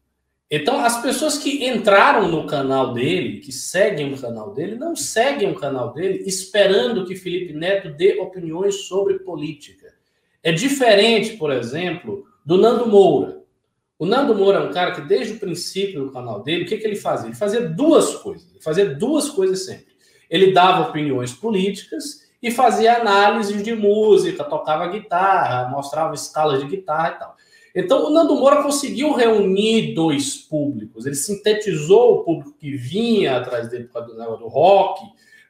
Então, as pessoas que entraram no canal dele, que seguem o canal dele, não seguem o canal dele esperando que Felipe Neto dê opiniões sobre política. É diferente, por exemplo, do Nando Moura. O Nando Moura é um cara que, desde o princípio do canal dele, o que, que ele fazia? Ele fazia duas coisas. Ele fazia duas coisas sempre. Ele dava opiniões políticas e fazia análises de música, tocava guitarra, mostrava escalas de guitarra e tal. Então, o Nando Moura conseguiu reunir dois públicos. Ele sintetizou o público que vinha atrás dele por causa do rock,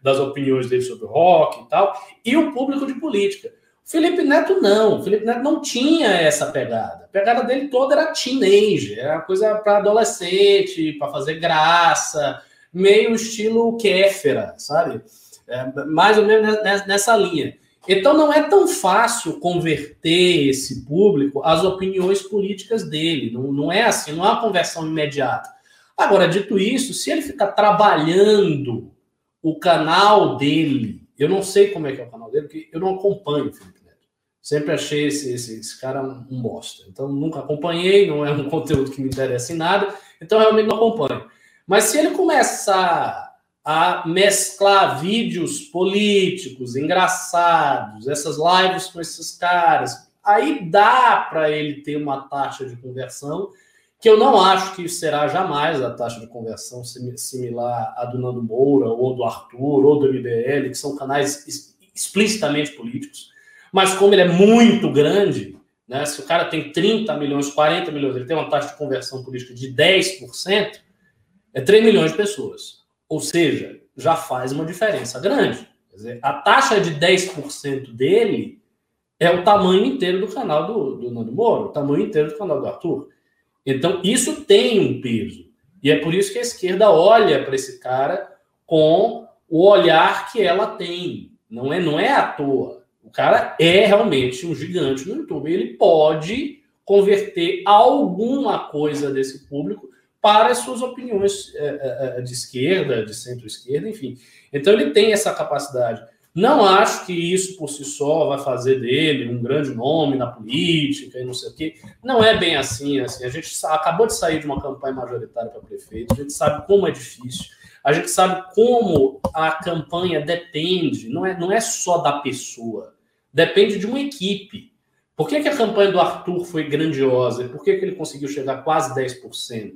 das opiniões dele sobre rock e tal, e o público de política. O Felipe Neto não. O Felipe Neto não tinha essa pegada. A pegada dele toda era teenager, era coisa para adolescente, para fazer graça, meio estilo Kéfera, sabe? É, mais ou menos nessa linha. Então não é tão fácil converter esse público às opiniões políticas dele. Não, não é assim, não é uma conversão imediata. Agora, dito isso, se ele ficar trabalhando o canal dele, eu não sei como é que é o canal dele, porque eu não acompanho o Felipe Neto. Sempre achei esse, esse, esse cara um bosta. Então nunca acompanhei, não é um (laughs) conteúdo que me interessa em nada, então realmente não acompanho. Mas se ele começar a mesclar vídeos políticos, engraçados, essas lives com esses caras. Aí dá para ele ter uma taxa de conversão que eu não acho que será jamais a taxa de conversão similar à do Nando Moura, ou do Arthur, ou do MBL, que são canais explicitamente políticos. Mas como ele é muito grande, né, se o cara tem 30 milhões, 40 milhões, ele tem uma taxa de conversão política de 10%, é 3 milhões de pessoas. Ou seja, já faz uma diferença grande. Dizer, a taxa de 10% dele é o tamanho inteiro do canal do, do Nando Moro, o tamanho inteiro do canal do Arthur. Então, isso tem um peso. E é por isso que a esquerda olha para esse cara com o olhar que ela tem. Não é, não é à toa. O cara é realmente um gigante no YouTube. Ele pode converter alguma coisa desse público para as suas opiniões é, é, de esquerda, de centro-esquerda, enfim. Então ele tem essa capacidade. Não acho que isso por si só vai fazer dele um grande nome na política e não sei o quê. Não é bem assim. assim. A gente acabou de sair de uma campanha majoritária para prefeito, a gente sabe como é difícil, a gente sabe como a campanha depende, não é, não é só da pessoa, depende de uma equipe. Por que, que a campanha do Arthur foi grandiosa? Por que, que ele conseguiu chegar a quase 10%?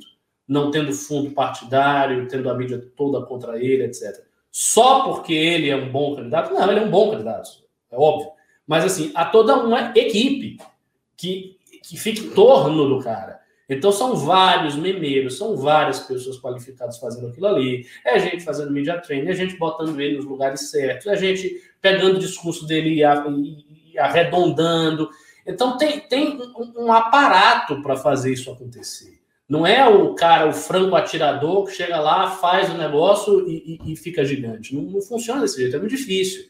Não tendo fundo partidário, tendo a mídia toda contra ele, etc só porque ele é um bom candidato? Não, ele é um bom candidato, é óbvio. Mas, assim, há toda uma equipe que, que fica em torno do cara. Então, são vários memeiros, são várias pessoas qualificadas fazendo aquilo ali. É a gente fazendo media training, é a gente botando ele nos lugares certos, é a gente pegando o discurso dele e, arredondando. Então, tem, tem um aparato para fazer isso acontecer. Não é o cara, o franco atirador que chega lá, faz o negócio e, e, e fica gigante. Não, não, funciona desse jeito, é muito difícil.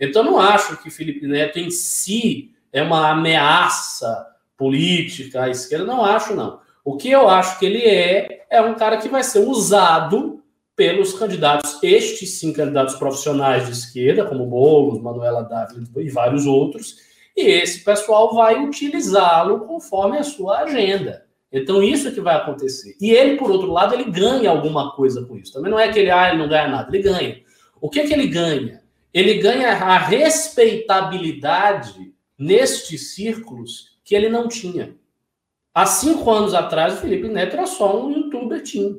Então, não acho que Felipe Neto em si é uma ameaça política à esquerda. Não acho, não. O que eu acho que ele é, é um cara que vai ser usado pelos candidatos, estes sim candidatos profissionais de esquerda, como Boulos, Manuela Dávila e vários outros, e esse pessoal vai utilizá-lo conforme a sua agenda. Então, isso é que vai acontecer. E ele, por outro lado, ele ganha alguma coisa com isso. Também não é que ele, ah, ele não ganha nada, ele ganha. O que é que ele ganha? Ele ganha a respeitabilidade nestes círculos que ele não tinha. Há cinco anos atrás, o Felipe Neto era só um youtuber tinha.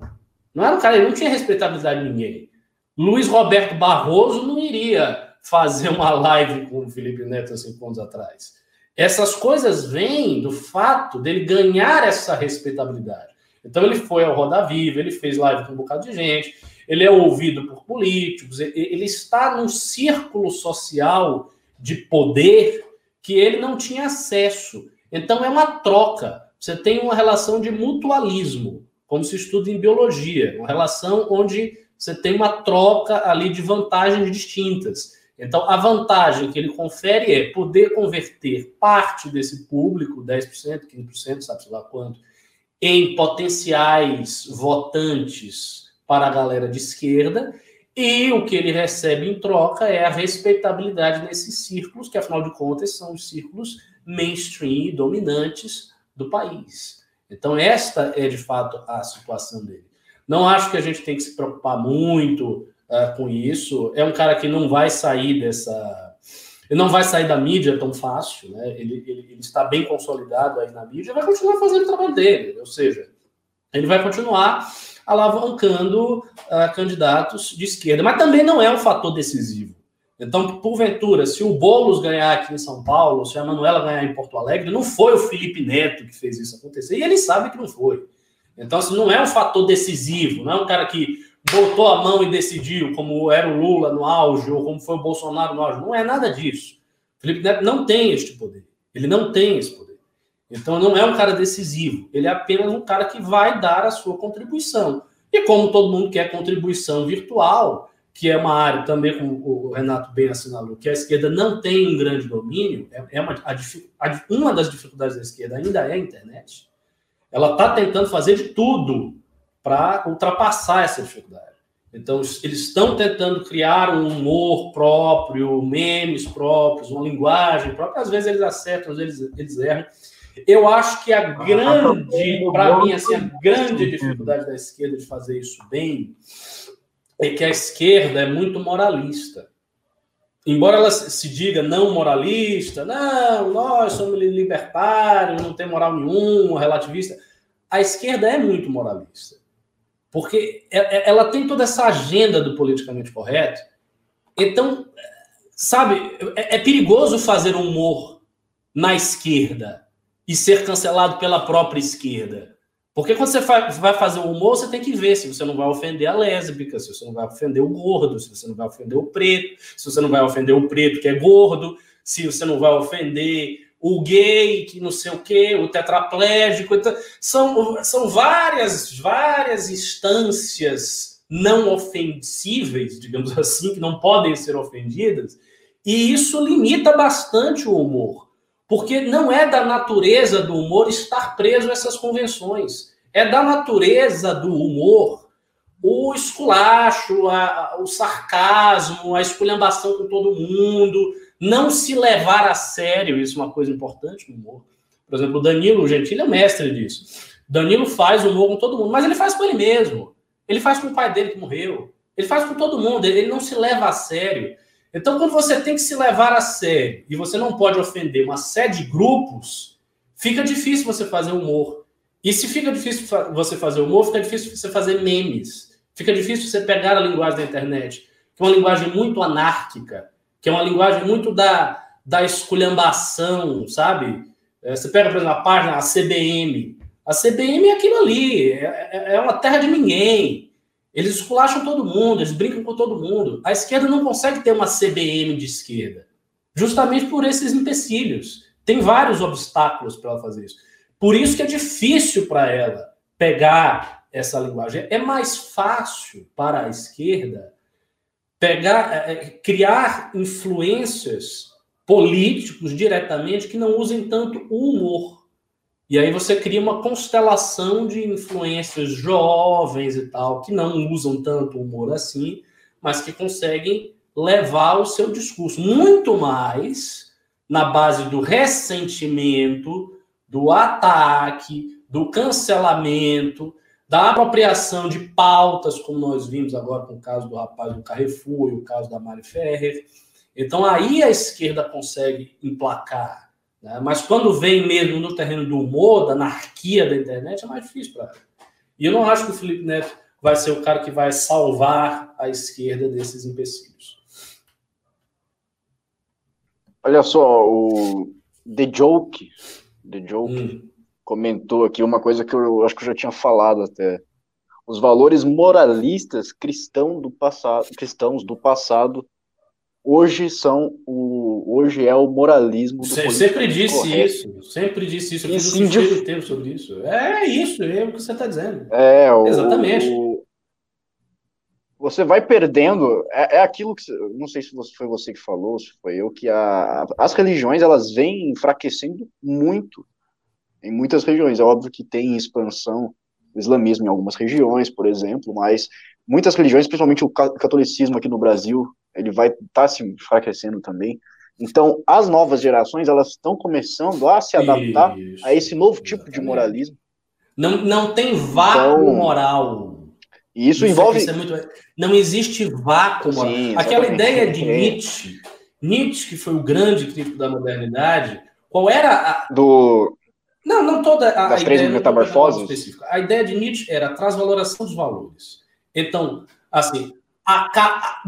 Não era um cara, ele não tinha respeitabilidade de ninguém. Luiz Roberto Barroso não iria fazer uma live com o Felipe Neto há cinco anos atrás. Essas coisas vêm do fato dele ganhar essa respeitabilidade. Então ele foi ao Roda Viva, ele fez live com um bocado de gente, ele é ouvido por políticos, ele está num círculo social de poder que ele não tinha acesso. Então é uma troca. Você tem uma relação de mutualismo, como se estuda em biologia, uma relação onde você tem uma troca ali de vantagens distintas. Então, a vantagem que ele confere é poder converter parte desse público, 10%, 15%, sabe lá quanto, em potenciais votantes para a galera de esquerda, e o que ele recebe em troca é a respeitabilidade nesses círculos, que afinal de contas são os círculos mainstream dominantes do país. Então, esta é de fato a situação dele. Não acho que a gente tem que se preocupar muito uh, com isso. É um cara que não vai sair dessa. Ele não vai sair da mídia tão fácil, né? Ele, ele, ele está bem consolidado aí na mídia, vai continuar fazendo o trabalho dele, ou seja, ele vai continuar alavancando uh, candidatos de esquerda, mas também não é um fator decisivo. Então, porventura, se o Boulos ganhar aqui em São Paulo, se a Manuela ganhar em Porto Alegre, não foi o Felipe Neto que fez isso acontecer, e ele sabe que não foi. Então, assim, não é um fator decisivo, não é um cara que botou a mão e decidiu, como era o Lula no auge, ou como foi o Bolsonaro no auge. Não é nada disso. Felipe Neto não tem este poder. Ele não tem esse poder. Então não é um cara decisivo. Ele é apenas um cara que vai dar a sua contribuição. E como todo mundo quer contribuição virtual, que é uma área também, como o Renato bem assinalou, que a esquerda não tem um grande domínio, é, é uma, a, a, uma das dificuldades da esquerda ainda é a internet. Ela está tentando fazer de tudo para ultrapassar essa dificuldade. Então, eles estão tentando criar um humor próprio, memes próprios, uma linguagem própria. Às vezes eles acertam, às vezes eles erram. Eu acho que a ah, grande, para mim, assim, a grande dificuldade da esquerda de fazer isso bem é que a esquerda é muito moralista. Embora ela se diga não moralista, não, nós somos libertários, não tem moral nenhuma, relativista a esquerda é muito moralista. Porque é, é, ela tem toda essa agenda do politicamente correto. Então, sabe, é, é perigoso fazer humor na esquerda e ser cancelado pela própria esquerda. Porque quando você vai fazer o humor, você tem que ver se você não vai ofender a lésbica, se você não vai ofender o gordo, se você não vai ofender o preto, se você não vai ofender o preto que é gordo, se você não vai ofender o gay, que não sei o quê, o tetraplégico. Então, são, são várias, várias instâncias não ofensíveis, digamos assim, que não podem ser ofendidas, e isso limita bastante o humor. Porque não é da natureza do humor estar preso a essas convenções. É da natureza do humor o esculacho, a, o sarcasmo, a esculhambação com todo mundo, não se levar a sério, isso é uma coisa importante no humor. Por exemplo, o Danilo Gentili é mestre disso. Danilo faz humor com todo mundo, mas ele faz com ele mesmo. Ele faz com o pai dele que morreu. Ele faz com todo mundo, ele não se leva a sério. Então, quando você tem que se levar a sério e você não pode ofender uma série de grupos, fica difícil você fazer humor. E se fica difícil você fazer humor, fica difícil você fazer memes. Fica difícil você pegar a linguagem da internet, que é uma linguagem muito anárquica, que é uma linguagem muito da, da esculhambação, sabe? É, você pega, por exemplo, a página, a CBM. A CBM é aquilo ali, é, é, é uma terra de ninguém. Eles esculacham todo mundo, eles brincam com todo mundo. A esquerda não consegue ter uma CBM de esquerda, justamente por esses empecilhos. Tem vários obstáculos para ela fazer isso. Por isso que é difícil para ela pegar essa linguagem. É mais fácil para a esquerda pegar, é, é, criar influências políticos diretamente que não usem tanto o humor. E aí você cria uma constelação de influências jovens e tal, que não usam tanto o humor assim, mas que conseguem levar o seu discurso muito mais na base do ressentimento, do ataque, do cancelamento, da apropriação de pautas, como nós vimos agora com o caso do rapaz do Carrefour e o caso da Mari Ferrer. Então aí a esquerda consegue emplacar. Né? Mas quando vem mesmo no terreno do humor, da anarquia da internet, é mais difícil para ela. E eu não acho que o Felipe Neto vai ser o cara que vai salvar a esquerda desses empecilhos. Olha só, o The Joke, The Joke, hum comentou aqui uma coisa que eu acho que eu já tinha falado até. Os valores moralistas cristão do passado, cristãos do passado hoje são o hoje é o moralismo do Você sempre disse correto. isso, sempre disse isso. Eu fiz um tempo sobre isso. É isso, é o que você está dizendo. É, o, exatamente. O, você vai perdendo, é, é aquilo que, não sei se foi você que falou, se foi eu, que a, as religiões elas vêm enfraquecendo muito em muitas regiões. É óbvio que tem expansão do islamismo em algumas regiões, por exemplo, mas muitas religiões, principalmente o catolicismo aqui no Brasil, ele vai estar tá se enfraquecendo também. Então, as novas gerações, elas estão começando a se adaptar Isso, a esse novo tipo de moralismo. Não, não tem vácuo então, moral. Isso, isso envolve. Isso é muito... Não existe vácuo moral. Sim, Aquela ideia de Nietzsche, Nietzsche, que foi o grande crítico da modernidade, qual era a. Do não, não toda a, das a três metamorfoses. A ideia de Nietzsche era a transvaloração dos valores. Então, assim, aca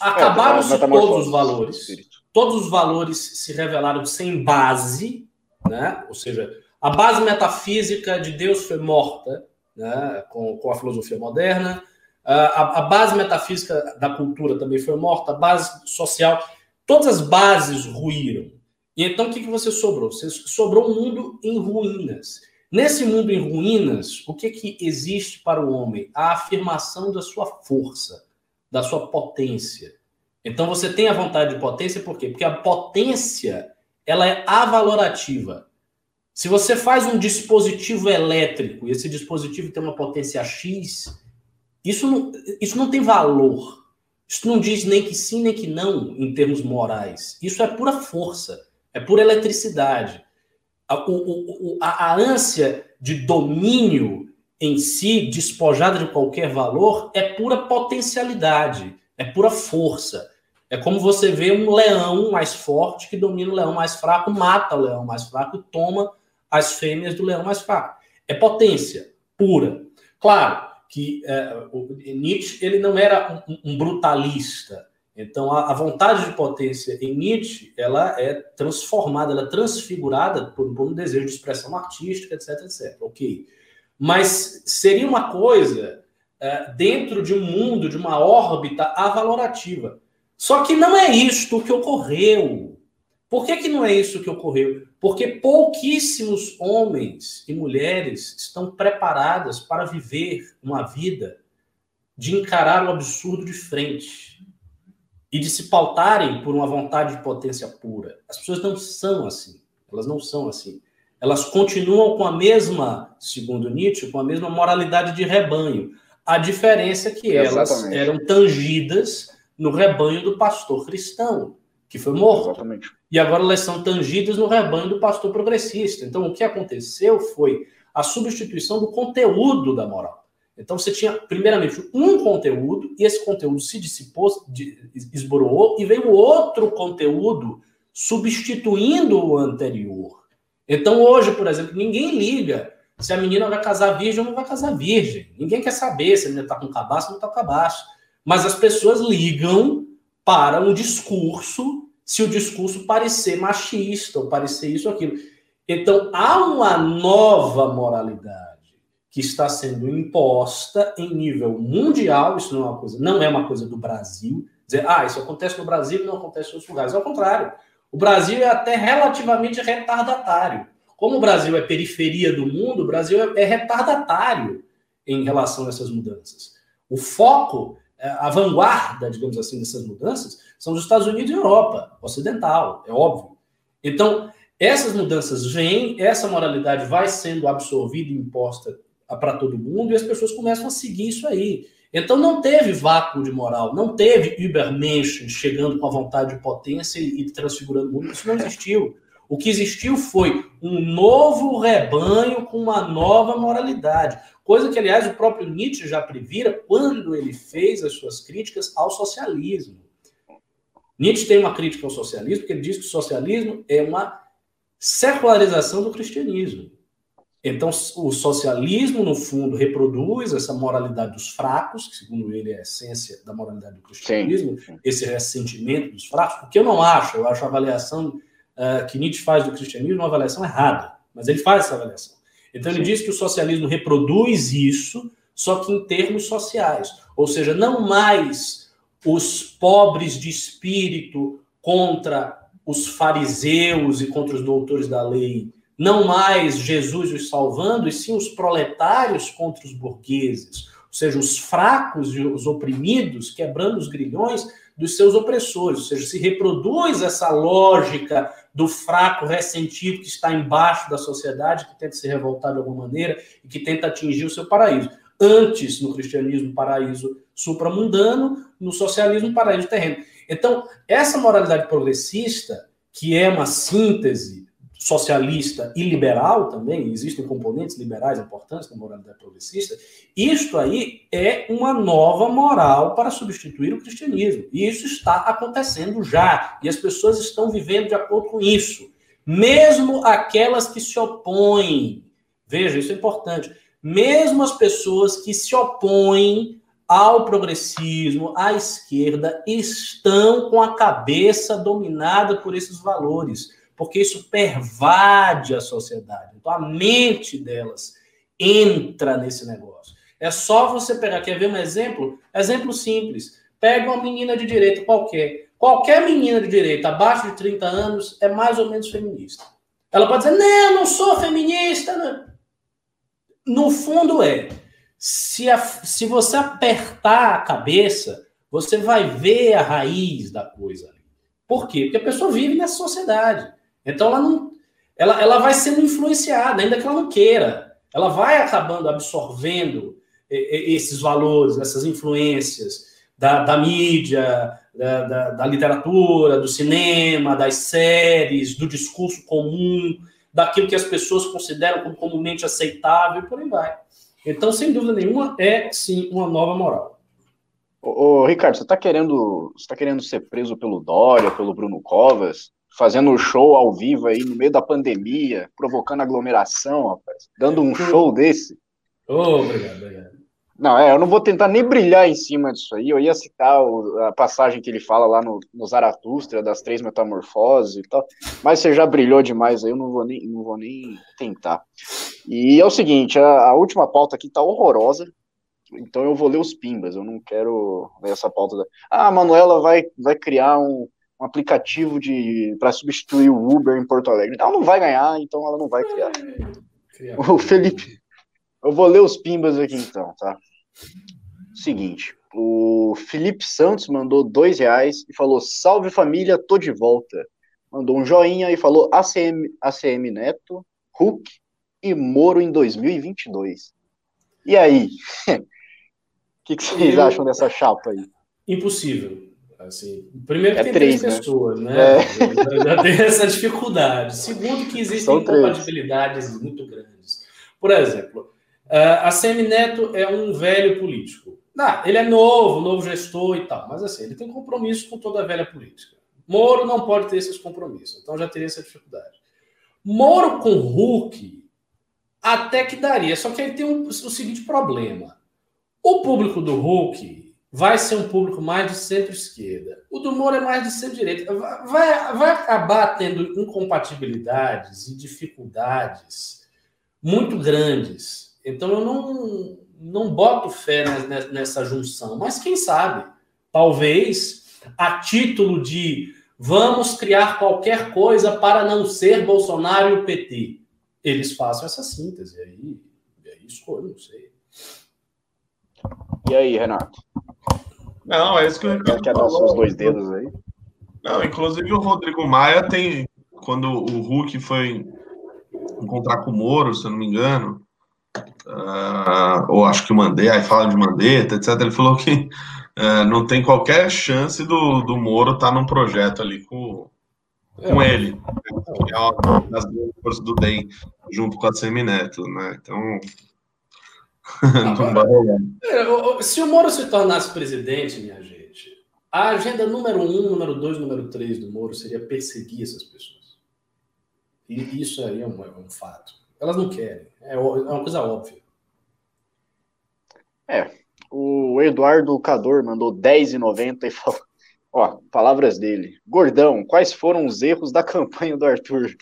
acabaram-se é, todos os valores. Todos os valores se revelaram sem base, né? Ou seja, a base metafísica de Deus foi morta, né? Com, com a filosofia moderna. A, a base metafísica da cultura também foi morta. A base social, todas as bases ruíram. E então o que, que você sobrou? Você sobrou um mundo em ruínas. Nesse mundo em ruínas, o que, que existe para o homem? A afirmação da sua força, da sua potência. Então você tem a vontade de potência, por quê? Porque a potência ela é avalorativa. Se você faz um dispositivo elétrico e esse dispositivo tem uma potência X, isso não, isso não tem valor. Isso não diz nem que sim, nem que não em termos morais. Isso é pura força é pura eletricidade. A, o, a, a ânsia de domínio em si, despojada de qualquer valor, é pura potencialidade, é pura força. É como você vê um leão mais forte que domina o leão mais fraco, mata o leão mais fraco e toma as fêmeas do leão mais fraco. é potência pura. Claro que é, Nietzsche ele não era um, um brutalista. Então, a, a, vontade de potência em Nietzsche ela é transformada, ela é transfigurada por, por um desejo de expressão artística, etc, etc. Ok. Mas seria uma coisa é, dentro de um mundo, de uma órbita avalorativa. Só que não é isto que ocorreu. Por que, que não é isso que ocorreu? Porque pouquíssimos homens e mulheres estão preparadas para viver uma vida de encarar o absurdo de frente e de se pautarem por uma vontade de potência pura. As pessoas não são assim. Elas não são assim. Elas continuam com a mesma, segundo Nietzsche, com a mesma moralidade de rebanho. A diferença é que elas Exatamente. eram tangidas no rebanho do pastor cristão, que foi morto. Exatamente. E agora elas são tangidas no rebanho do pastor progressista. Então, o que aconteceu foi a substituição do conteúdo da moral. Então, você tinha, primeiramente, um conteúdo, e esse conteúdo se dissipou, esboroou, e veio outro conteúdo substituindo o anterior. Então, hoje, por exemplo, ninguém liga se a menina vai casar virgem ou não vai casar virgem. Ninguém quer saber se a menina está com cabaço ou não está com cabaço. Mas as pessoas ligam para um discurso, se o discurso parecer machista ou parecer isso ou aquilo. Então, há uma nova moralidade que está sendo imposta em nível mundial, isso não é uma coisa, não é uma coisa do Brasil, dizer, ah, isso acontece no Brasil e não acontece em outros lugares. Ao contrário, o Brasil é até relativamente retardatário. Como o Brasil é periferia do mundo, o Brasil é retardatário em relação a essas mudanças. O foco, é, a vanguarda, digamos assim, dessas mudanças, são os Estados Unidos e Europa, ocidental, é óbvio. Então, essas mudanças vêm, essa moralidade vai sendo absorvida e imposta para todo mundo, e as pessoas começam a seguir isso aí. Então não teve vácuo de moral, não teve Übermenschen chegando com a vontade de potência e transfigurando o mundo, isso não existiu. O que existiu foi um novo rebanho com uma nova moralidade. Coisa que, aliás, o próprio Nietzsche já previra quando ele fez as suas críticas ao socialismo. Nietzsche tem uma crítica ao socialismo, porque ele diz que o socialismo é uma secularização do cristianismo. Então, o socialismo, no fundo, reproduz essa moralidade dos fracos, que, segundo ele, é a essência da moralidade do cristianismo, sim, sim. esse ressentimento dos fracos, porque eu não acho, eu acho a avaliação uh, que Nietzsche faz do cristianismo uma avaliação errada, mas ele faz essa avaliação. Então, ele Sim. diz que o socialismo reproduz isso, só que em termos sociais. Ou seja, não mais os pobres de espírito contra os fariseus e contra os doutores da lei, não mais Jesus os salvando, e sim os proletários contra os burgueses, ou seja, os fracos e os oprimidos quebrando os grilhões dos seus opressores, ou seja, se reproduz essa lógica do fraco ressentido que está embaixo da sociedade, que tenta se revoltar de alguma maneira e que tenta atingir o seu paraíso. Antes, no cristianismo, paraíso supramundano, no socialismo, paraíso terreno. Então, essa moralidade progressista, que é uma síntese socialista e liberal também, existem componentes liberais importantes na moralidade progressista, isto aí é uma nova moral para substituir o cristianismo. E isso está acontecendo já, e as pessoas estão vivendo de acordo com isso. Mesmo aquelas que se opõem, veja, isso é importante, mesmo as pessoas que se opõem ao progressismo, à esquerda, estão com a cabeça dominada por esses valores porque isso pervade a sociedade. Então a mente delas entra nesse negócio. É só você pegar, quer ver um exemplo? Exemplo simples. Pega uma menina de direita qualquer. Qualquer menina de direita abaixo de 30 anos é mais ou menos feminista. Ela pode dizer, não, não sou feminista. Não. No fundo é. Se, a, se você apertar a cabeça, você vai ver a raiz da coisa. Por quê? Porque a pessoa vive nessa sociedade. Então ela não, ela, ela vai sendo influenciada, ainda que ela não queira. Ela vai acabando absorvendo esses valores, essas influências da, da mídia, da, da, da, literatura, do cinema, das séries, do discurso comum, daquilo que as pessoas consideram como comumente aceitável, e por aí vai. Então, sem dúvida nenhuma, é sim uma nova moral. Ô, ô Ricardo, você está querendo, tá querendo ser preso pelo Dória, pelo Bruno Covas? Fazendo show ao vivo aí no meio da pandemia, provocando aglomeração, rapaz, dando um show desse. Oh, obrigado, obrigado. Não, é, eu não vou tentar nem brilhar em cima disso aí. Eu ia citar o, a passagem que ele fala lá no, no Zaratustra, das três metamorfoses e tal, mas você já brilhou demais aí, eu não vou nem, não vou nem tentar. E é o seguinte, a, a última pauta aqui tá horrorosa, então eu vou ler os pimbas, eu não quero ler essa pauta. Da... Ah, a Manuela vai, vai criar um, um aplicativo de para substituir o Uber em Porto Alegre. Ela não vai ganhar, então ela não vai criar. O Felipe, eu vou ler os pimbas aqui então, tá? Seguinte, o Felipe Santos mandou dois reais e falou: Salve família, tô de volta. Mandou um joinha e falou: ACM, ACM Neto, Hulk e Moro em 2022. E aí? (laughs) O que, que, vocês Eu... acham dessa chapa aí? Impossível. Assim, primeiro que é tem três, três né? pessoas, né? É. Já tem essa dificuldade. Segundo, que existem incompatibilidades muito grandes. Por exemplo, Uh, a Semineto é um velho político. Não, ele é novo, novo gestor e tal, mas assim, ele tem compromisso com toda a velha política. Moro não pode ter esses compromissos, então já teria essa dificuldade. Moro com Hulk até que daria, só que aí tem um, o seguinte problema. O público do Hulk vai ser um público mais de centro-esquerda. O do Moro é mais de centro-direita. Vai, vai acabar tendo incompatibilidades e dificuldades muito grandes então eu não, não boto fé nessa junção, mas quem sabe, talvez a título de vamos criar qualquer coisa para não ser Bolsonaro e o PT, eles façam essa síntese aí, e aí escolho, não sei. E aí, Renato? Não, é isso que eu Quer dar os dois dedos aí? Não, inclusive o Rodrigo Maia tem, quando o Hulk foi encontrar com o Moro, se eu não me engano, uh, ou acho que o Mandetta, aí fala de Mandetta, etc. Ele falou que uh, não tem qualquer chance do, do Moro estar tá num projeto ali com, com é. ele, que é uma das forças do DEM, junto com a Semineto, né? Então. Rolar. (laughs) É, se o Moro se tornasse presidente, minha gente, a agenda número um, número dois, número três do Moro seria perseguir essas pessoas. E isso aí é um, é um fato. Elas não querem. É, é uma coisa óbvia. É. O Eduardo Cador mandou 10,90 e falou. Ó, palavras dele. Gordão, quais foram os erros da (laughs) campanha do Arthur?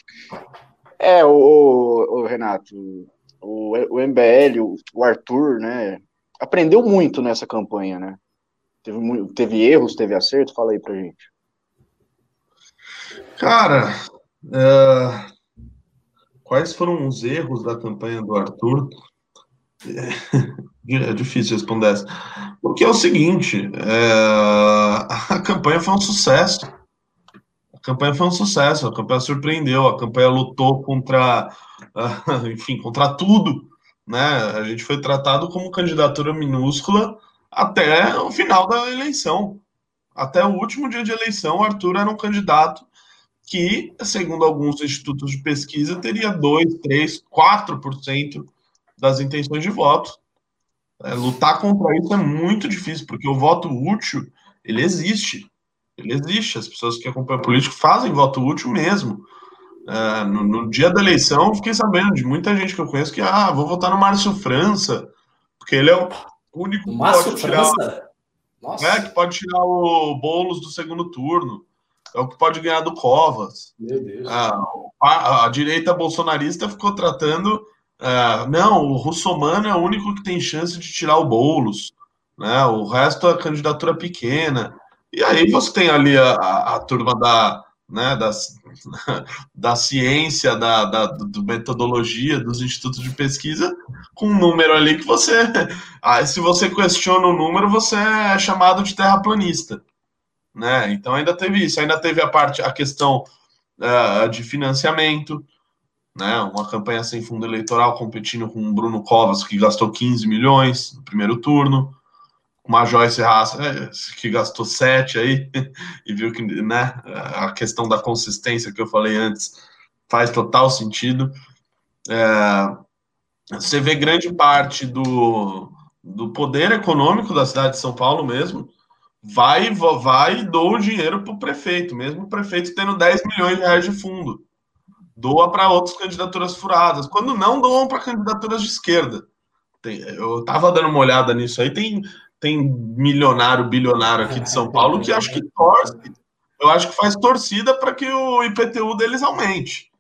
É, o, o, o Renato, o, o MBL, o, o, Arthur, né, aprendeu muito nessa campanha, né? Teve, teve erros, teve acerto? Fala aí pra gente. Cara, uh, Quais foram os erros da campanha do Arthur? É, (laughs) é difícil responder essa. Porque é o seguinte: é, a campanha foi um sucesso. Campanha foi um sucesso, a campanha surpreendeu, a campanha lutou contra, (laughs) enfim, contra tudo. Né? A gente foi tratado como candidatura minúscula até o final da eleição. Até o último dia de eleição, Arthur era um candidato que, segundo alguns institutos de pesquisa, teria 2, 3, 4% das intenções de voto. É, lutar contra isso é muito difícil, porque o voto útil, ele existe. Ele existe. As pessoas que acompanham político fazem voto útil mesmo. É, no, no, dia da eleição, fiquei sabendo de muita gente que eu conheço que, ah, vou votar no Márcio França, porque ele é o único que pode tirar... Nossa. É, que pode tirar o Boulos do segundo turno é o que pode ganhar do Covas. A, a, a, direita bolsonarista ficou tratando. Uh, não, o Russomano é o único que tem chance de tirar o Boulos. Né? O resto é candidatura pequena. E aí você tem ali a, a, a turma da, né, da, (laughs) da ciência, da, da do metodologia, dos institutos de pesquisa, com um número ali que você. (laughs) Se você questiona o número, você é chamado de terraplanista né? Então ainda teve isso, ainda teve a parte, a questão uh, de financiamento, né? Uma campanha sem fundo eleitoral competindo com o Bruno Covas, que gastou 15 milhões no primeiro turno, uma Joyce Raça, é, que gastou 7 aí, (laughs) e viu que né, a questão da consistência que eu falei antes faz total sentido. É, você vê grande parte do, do poder econômico da cidade de São Paulo mesmo, vai, vai e dou o dinheiro para o prefeito, mesmo o prefeito tendo 10 milhões de reais de fundo. Doa para outras candidaturas furadas. Quando não, doam para candidaturas de esquerda. Tem, eu estava dando uma olhada nisso aí, tem, tem milionário, bilionário aqui de São Paulo que acho que torce, eu acho que faz torcida para que o IPTU deles aumente.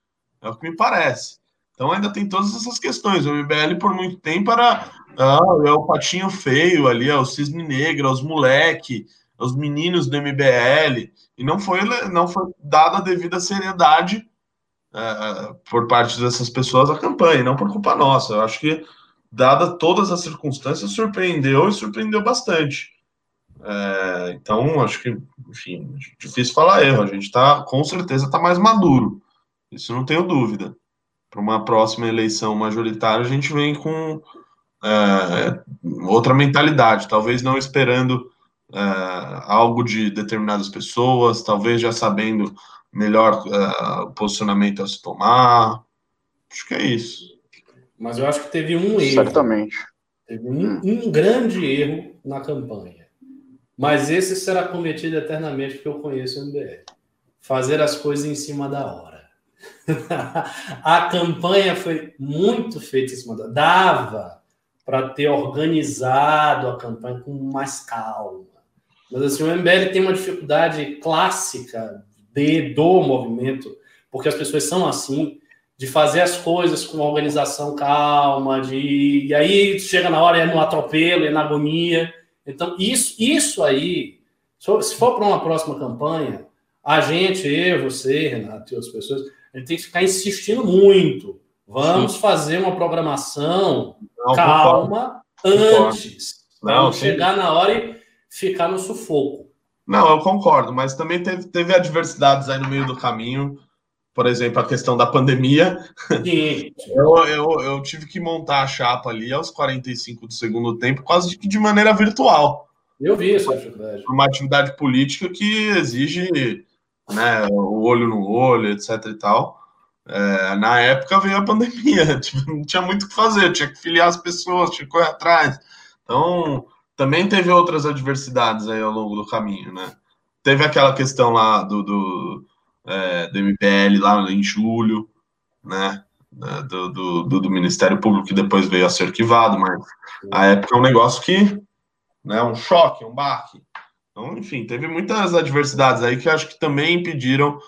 É o que me parece. Então ainda tem todas essas questões. O MBL por muito tempo era ah, é o patinho feio ali, é o cisne negro, é os moleque, é os meninos do MBL. E não foi, não foi dada a devida seriedade é, por parte dessas pessoas à campanha, não por culpa nossa. Eu acho que, dada todas as circunstâncias, surpreendeu e surpreendeu bastante. É, então, acho que, enfim, difícil falar erro. A gente está, com certeza, está mais maduro. Isso não tenho dúvida para uma próxima eleição majoritária, a gente vem com é, outra mentalidade, talvez não esperando é, algo de determinadas pessoas, talvez já sabendo melhor é, o posicionamento a se tomar. Acho que é isso. Mas eu acho que teve um erro. Certamente. Teve um, um grande erro na campanha. Mas esse será cometido eternamente, porque eu conheço o MBL. Fazer as coisas em cima da hora. (laughs) a campanha foi muito feita em cima da. Dava para ter organizado a campanha com mais calma. Mas assim, o MBL tem uma dificuldade clássica de, do movimento, porque as pessoas são assim, de fazer as coisas com organização calma, de e aí chega na hora é no atropelo, é na agonia. Então, isso, isso aí, se for para uma próxima campanha, a gente, eu, você, Renato e outras pessoas, a gente tem que ficar insistindo muito. Vamos sim. fazer uma programação não, calma concordo. antes. Não, chegar na hora e ficar no sufoco. Não, eu concordo, mas também teve, teve adversidades aí no meio do caminho. Por exemplo, a questão da pandemia. Eu, eu, eu tive que montar a chapa ali aos 45 do segundo tempo, quase que de maneira virtual. Eu vi essa atividade. Uma atividade política que exige né, o olho no olho, etc e tal. É, na época veio a pandemia, (laughs) tipo, não tinha muito o que fazer, tinha que filiar as pessoas, tinha que correr atrás. Então, também teve outras adversidades aí ao longo do caminho, né? Teve aquela questão lá do, do, é, do MPL lá em julho, né? Do, do, do, Ministério Público que depois veio a ser arquivado, mas a época é um negócio que, né, um choque, um baque. Então, enfim, teve muitas adversidades aí que acho que também impediram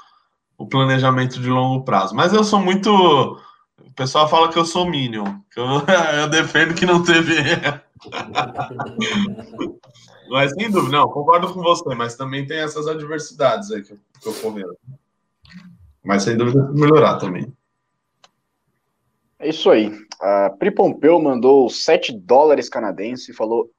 o planejamento de longo prazo. Mas eu sou muito. O pessoal fala que eu sou Minion, que eu, (laughs) eu defendo que não teve. (laughs) mas sem dúvida, não, concordo com você, mas também tem essas adversidades aí que, que ocorreram. Mas sem dúvida tem que melhorar também. É isso aí. A Pri Pompeu mandou 7 dólares canadenses e falou: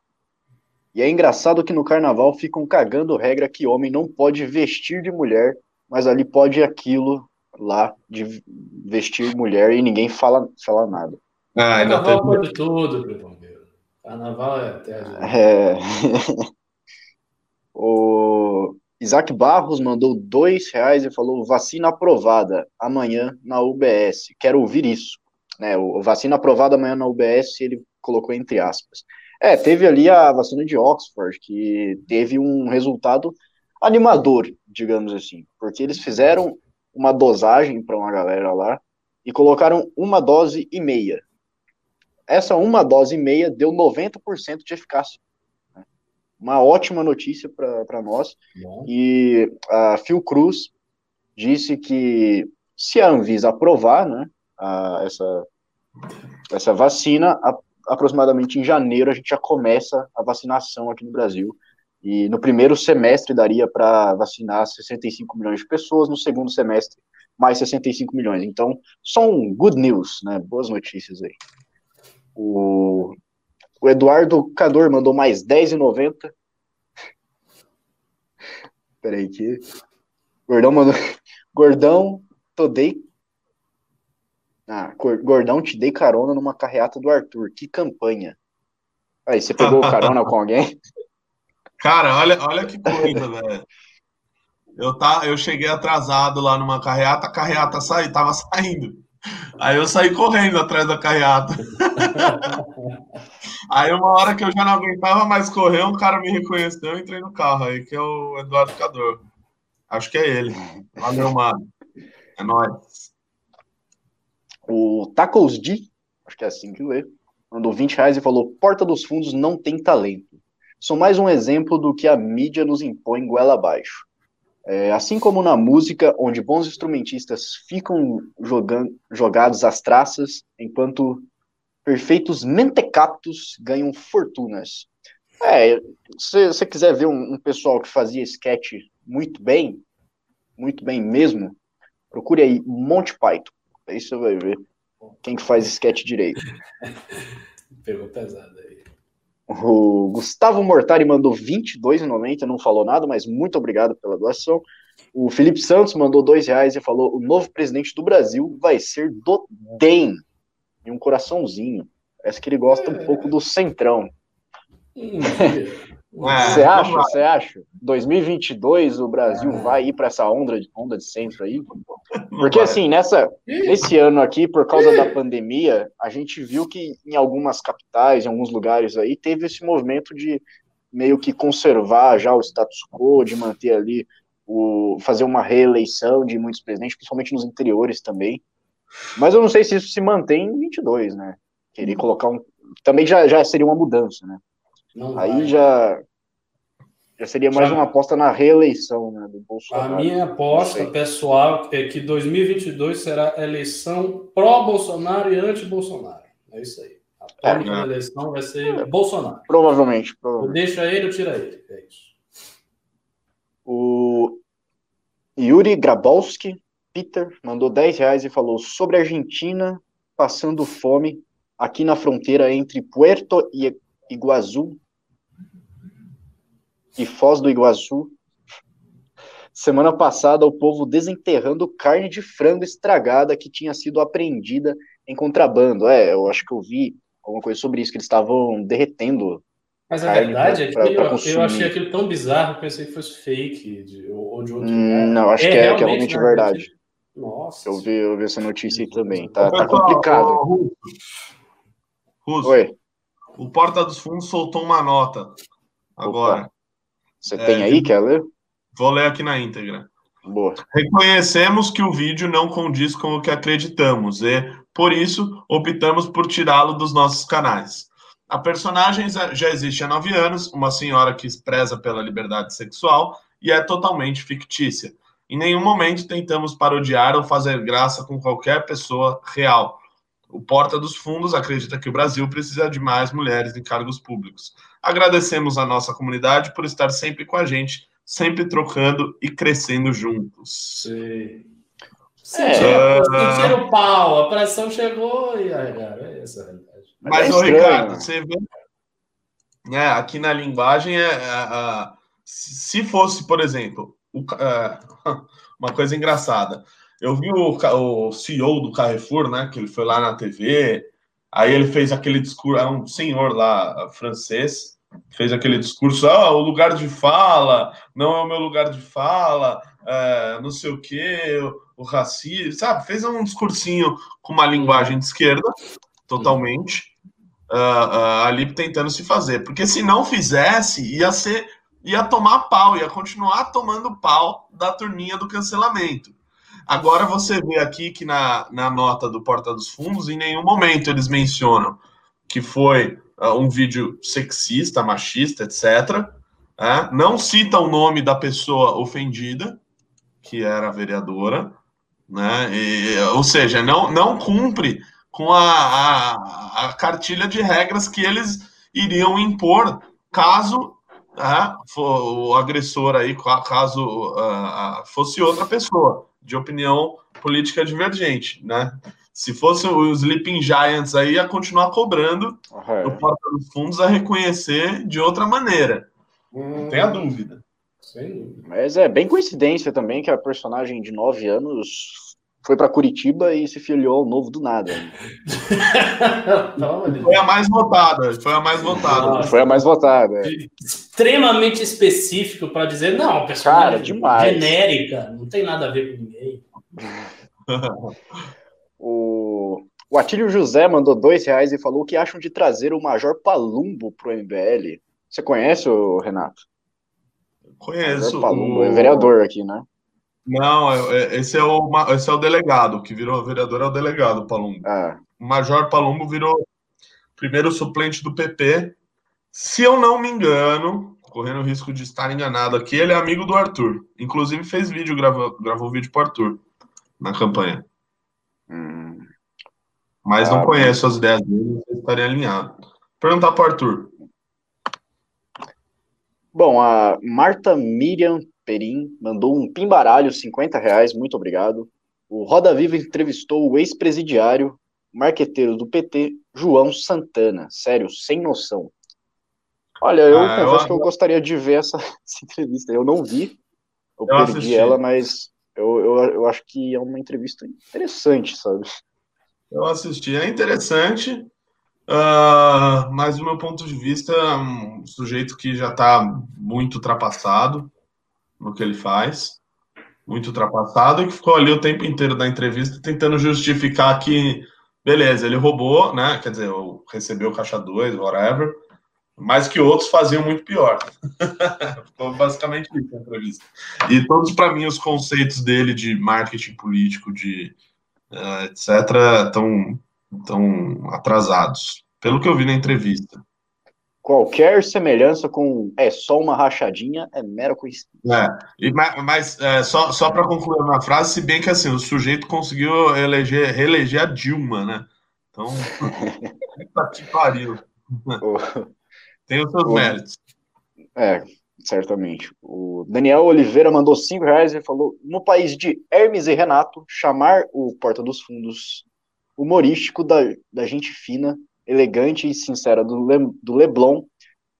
e é engraçado que no carnaval ficam cagando regra que homem não pode vestir de mulher, mas ali pode aquilo lá de vestir mulher e ninguém fala, fala nada. Ah, carnaval tem... pode tudo, primeiro. Carnaval é terra. É... (laughs) o Isaac Barros mandou dois reais e falou vacina aprovada amanhã na UBS. Quero ouvir isso. Né, o vacina aprovada amanhã na UBS, ele colocou entre aspas. É, teve ali a vacina de Oxford, que teve um resultado animador, digamos assim, porque eles fizeram uma dosagem para uma galera lá e colocaram uma dose e meia. Essa uma dose e meia deu 90% de eficácia. Uma ótima notícia para nós. Bom. E a Fiocruz disse que se a Anvisa aprovar né, a, essa, essa vacina, a aproximadamente em janeiro a gente já começa a vacinação aqui no Brasil. E no primeiro semestre daria para vacinar 65 milhões de pessoas, no segundo semestre mais 65 milhões. Então, são good news, né? Boas notícias aí. O, o Eduardo Cador mandou mais 10,90. Peraí que. Gordão mandou. (laughs) Gordão, todei ah, Gordão, te dei carona numa carreata do Arthur. Que campanha. Aí, você pegou (laughs) carona com alguém? Cara, olha, olha que coisa, velho. Eu, tá, eu cheguei atrasado lá numa carreata, a carreata saí, tava saindo. Aí eu saí correndo atrás da carreata. (laughs) Aí uma hora que eu já não aguentava mais correr, um cara me reconheceu e entrei no carro aí, que é o Eduardo Cador. Acho que é ele. Valeu, mano. É nóis. O Tacos D, acho que é assim que lê, mandou 20 reais e falou: Porta dos Fundos não tem talento. São mais um exemplo do que a mídia nos impõe goela abaixo. É, assim como na música, onde bons instrumentistas ficam jogando, jogados às traças, enquanto perfeitos mentecatos ganham fortunas. É, se você quiser ver um, um, pessoal que fazia sketch muito bem, muito bem mesmo, procure aí Monty Python. Aí você vai ver quem que faz sketch direito. (laughs) Pegou pesado aí. O Gustavo Mortari mandou 22,90, não falou nada, mas muito obrigado pela doação. O Felipe Santos mandou dois reais e falou: o novo presidente do Brasil vai ser do DEM. E um coraçãozinho. Parece que ele gosta é. um pouco do centrão. Você acha? Você acha? 2022 o Brasil vai ir para essa onda de, onda de centro aí? Porque assim, nessa, nesse ano aqui, por causa da pandemia, a gente viu que em algumas capitais, em alguns lugares aí, teve esse movimento de meio que conservar já o status quo, de manter ali o fazer uma reeleição de muitos presidentes, principalmente nos interiores também. Mas eu não sei se isso se mantém em 22, né? Querer colocar um também já, já seria uma mudança, né? Não Aí vai. já, já seria mais já... uma aposta na reeleição né, do Bolsonaro. A minha aposta pessoal é que 2022 será eleição pró-Bolsonaro e anti-Bolsonaro. É isso aí. A tônica é, da eleição vai ser é, Bolsonaro. Provavelmente. provavelmente. Deixa ele ou tira ele. É isso. O Yuri Grabowski, Peter, mandou 10 reais e falou sobre a Argentina passando fome aqui na fronteira entre Puerto e Iguaçu e Foz do Iguaçu. Semana passada, o povo desenterrando carne de frango estragada que tinha sido apreendida em contrabando. É, eu acho que eu vi alguma coisa sobre isso, que eles estavam derretendo. Mas a verdade pra, é que pra, pra eu, achei aquilo tão bizarro que pensei que fosse fake de, ou de outro hum, Não, acho é, que, é, que é realmente né, verdade. Nossa. Eu vi, eu vi essa notícia aí também. Tá, tá complicado. Russo, Oi. O Porta dos Fundos soltou uma nota agora. Opa. Você é, tem aí, quer ler? Vou ler aqui na íntegra. Boa. Reconhecemos que o vídeo não condiz com o que acreditamos e, por isso, optamos por tirá-lo dos nossos canais. A personagem já existe há nove anos, uma senhora que preza pela liberdade sexual e é totalmente fictícia. Em nenhum momento tentamos parodiar ou fazer graça com qualquer pessoa real. O Porta dos Fundos acredita que o Brasil precisa de mais mulheres em cargos públicos. Agradecemos a nossa comunidade por estar sempre com a gente, sempre trocando e crescendo juntos. Sim. Sentiram, é... o pau, a pressão chegou e aí, cara, é essa a realidade. Mas, Mas é Ricardo, você vê né, aqui na linguagem, é, é, é, se fosse, por exemplo, o, é, (laughs) uma coisa engraçada. Eu vi o, o CEO do Carrefour, né? Que ele foi lá na TV, aí ele fez aquele discurso, é um senhor lá francês, fez aquele discurso, ah, o lugar de fala, não é o meu lugar de fala, é, não sei o que, o, o racismo, sabe? Fez um discursinho com uma linguagem de esquerda, totalmente, uh, uh, ali tentando se fazer. Porque se não fizesse, ia ser, ia tomar pau, ia continuar tomando pau da turminha do cancelamento. Agora você vê aqui que na, na nota do Porta dos Fundos, em nenhum momento eles mencionam que foi uh, um vídeo sexista, machista, etc. É? Não cita o nome da pessoa ofendida, que era a vereadora, né? E, ou seja, não, não cumpre com a, a, a, cartilha de regras que eles iriam impor caso é, o agressor aí, caso uh, fosse outra pessoa de opinião política divergente, né? Se fosse os Sleeping Giants aí, ia continuar cobrando uhum. o Porta dos Fundos a reconhecer de outra maneira. Hum. Não tenha dúvida. Sim. Mas é bem coincidência também que a personagem de nove anos foi para Curitiba e se filiou ao novo do nada. (laughs) foi a mais votada. Foi a mais votada. Foi a mais votada. É. Extremamente específico para dizer, não, pessoal, Cara, demais. genérica, não tem nada a ver com ninguém. (laughs) O, o Atílio José mandou dois reais e falou o que acham de trazer o Major Palumbo pro MBL. Você conhece o Renato? Conheço. Major Palumbo, o... é vereador aqui, né? Não, é, é, esse é, o, esse é o delegado, que virou vereador é o delegado Palumbo. Ah. O Major Palumbo virou primeiro suplente do PP. Se eu não me engano, correndo o risco de estar enganado aqui, ele é amigo do Arthur. Inclusive fez vídeo, gravou, gravou vídeo pro Arthur na campanha. Hum. Mas ah, não conheço as ideias dele, não estaria alinhado. Perguntar pro Arthur. Bom, a Marta Miriam Perim mandou um pimbaralho, 50 reais, muito obrigado. O Roda Viva entrevistou o ex-presidiário, marqueteiro do PT, João Santana. Sério, sem noção. Olha, eu ah, confesso eu... que eu gostaria de ver essa, (laughs) essa, entrevista. Eu não vi, eu, eu perdi assisti. ela, mas eu, eu, eu acho que é uma entrevista interessante, sabe? Eu assisti, é interessante, uh, mas do meu ponto de vista, é um sujeito que já está muito ultrapassado no que ele faz, muito ultrapassado, e que ficou ali o tempo inteiro da entrevista tentando justificar que, beleza, ele roubou, né? Quer dizer, recebeu caixa 2, whatever, mas que outros faziam muito pior. (laughs) Ficou basicamente isso na entrevista. E todos, para mim, os conceitos dele de marketing político, de uh, etc., estão tão atrasados, pelo que eu vi na entrevista. Qualquer semelhança com é só uma rachadinha é mera coincidência. É, mas é, só, só para concluir uma frase, se bem que assim, o sujeito conseguiu eleger, reeleger a Dilma, né? Então, (laughs) que pariu. Tem os seus o, méritos. É, certamente. O Daniel Oliveira mandou cinco reais e falou: no país de Hermes e Renato, chamar o Porta dos Fundos humorístico da, da gente fina, elegante e sincera do, Le, do Leblon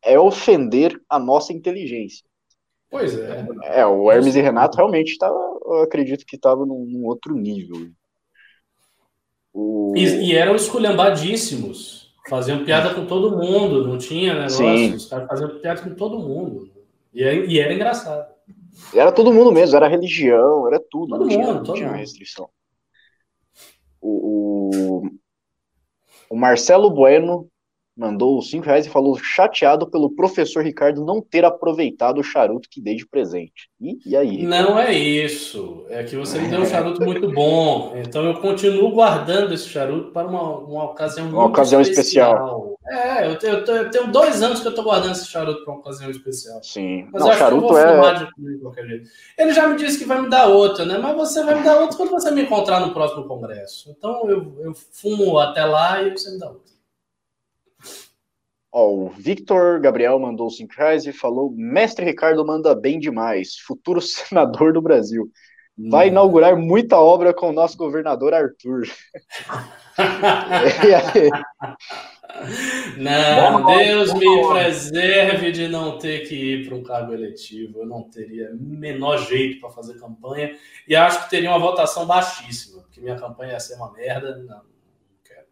é ofender a nossa inteligência. Pois é. É, o Hermes e Renato realmente estava, eu acredito que estava num, num, outro nível. O... E, e eram esculhambadíssimos. Faziam piada com todo mundo, não tinha negócio. Sim. Os caras faziam piada com todo mundo. E era, e era engraçado. Era todo mundo mesmo, era religião, era tudo. Todo não mundo, tinha, todo tinha restrição. O, o, o Marcelo Bueno mandou cinco reais e falou chateado pelo professor Ricardo não ter aproveitado o charuto que dei de presente. E, e aí? Não é isso. É que você me deu um charuto muito bom. Então eu continuo guardando esse charuto para uma, uma ocasião uma muito ocasião especial. especial. É, eu tenho, eu tenho, dois anos que eu estou guardando esse charuto para uma ocasião especial. Sim. Mas não, eu acho que eu vou é... de, qualquer jeito. Ele já me disse que vai me dar outra, né? Mas você vai me dar outra quando você me encontrar no próximo congresso. Então eu, eu fumo até lá e você me dá outra. Ó, o Victor Gabriel mandou 5 reais e falou: Mestre Ricardo manda bem demais, futuro (laughs) senador do Brasil. Vai hum. inaugurar muita obra com o nosso governador Arthur. (laughs) (laughs) não, Deus me preserve de não ter que ir para um cargo eletivo. Eu não teria menor jeito para fazer campanha e acho que teria uma votação baixíssima, porque minha campanha ia ser uma merda. Não, não quero.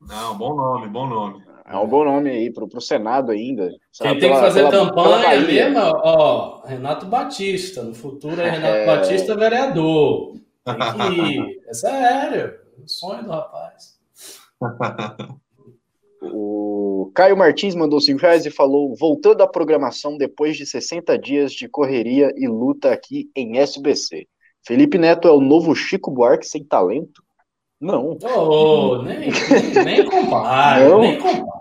Não, bom nome, bom nome. É um bom nome aí pro, pro Senado ainda. Quem tem que fazer pela, campanha pela mesmo, ó, Renato Batista. No futuro é Renato é... Batista vereador. Tem que ir. É sério. É sonho do rapaz. O Caio Martins mandou 5 reais e falou: voltando à programação depois de 60 dias de correria e luta aqui em SBC. Felipe Neto é o novo Chico Buarque sem talento? Não. Oh, nem, nem (laughs) compare, Não. nem compare.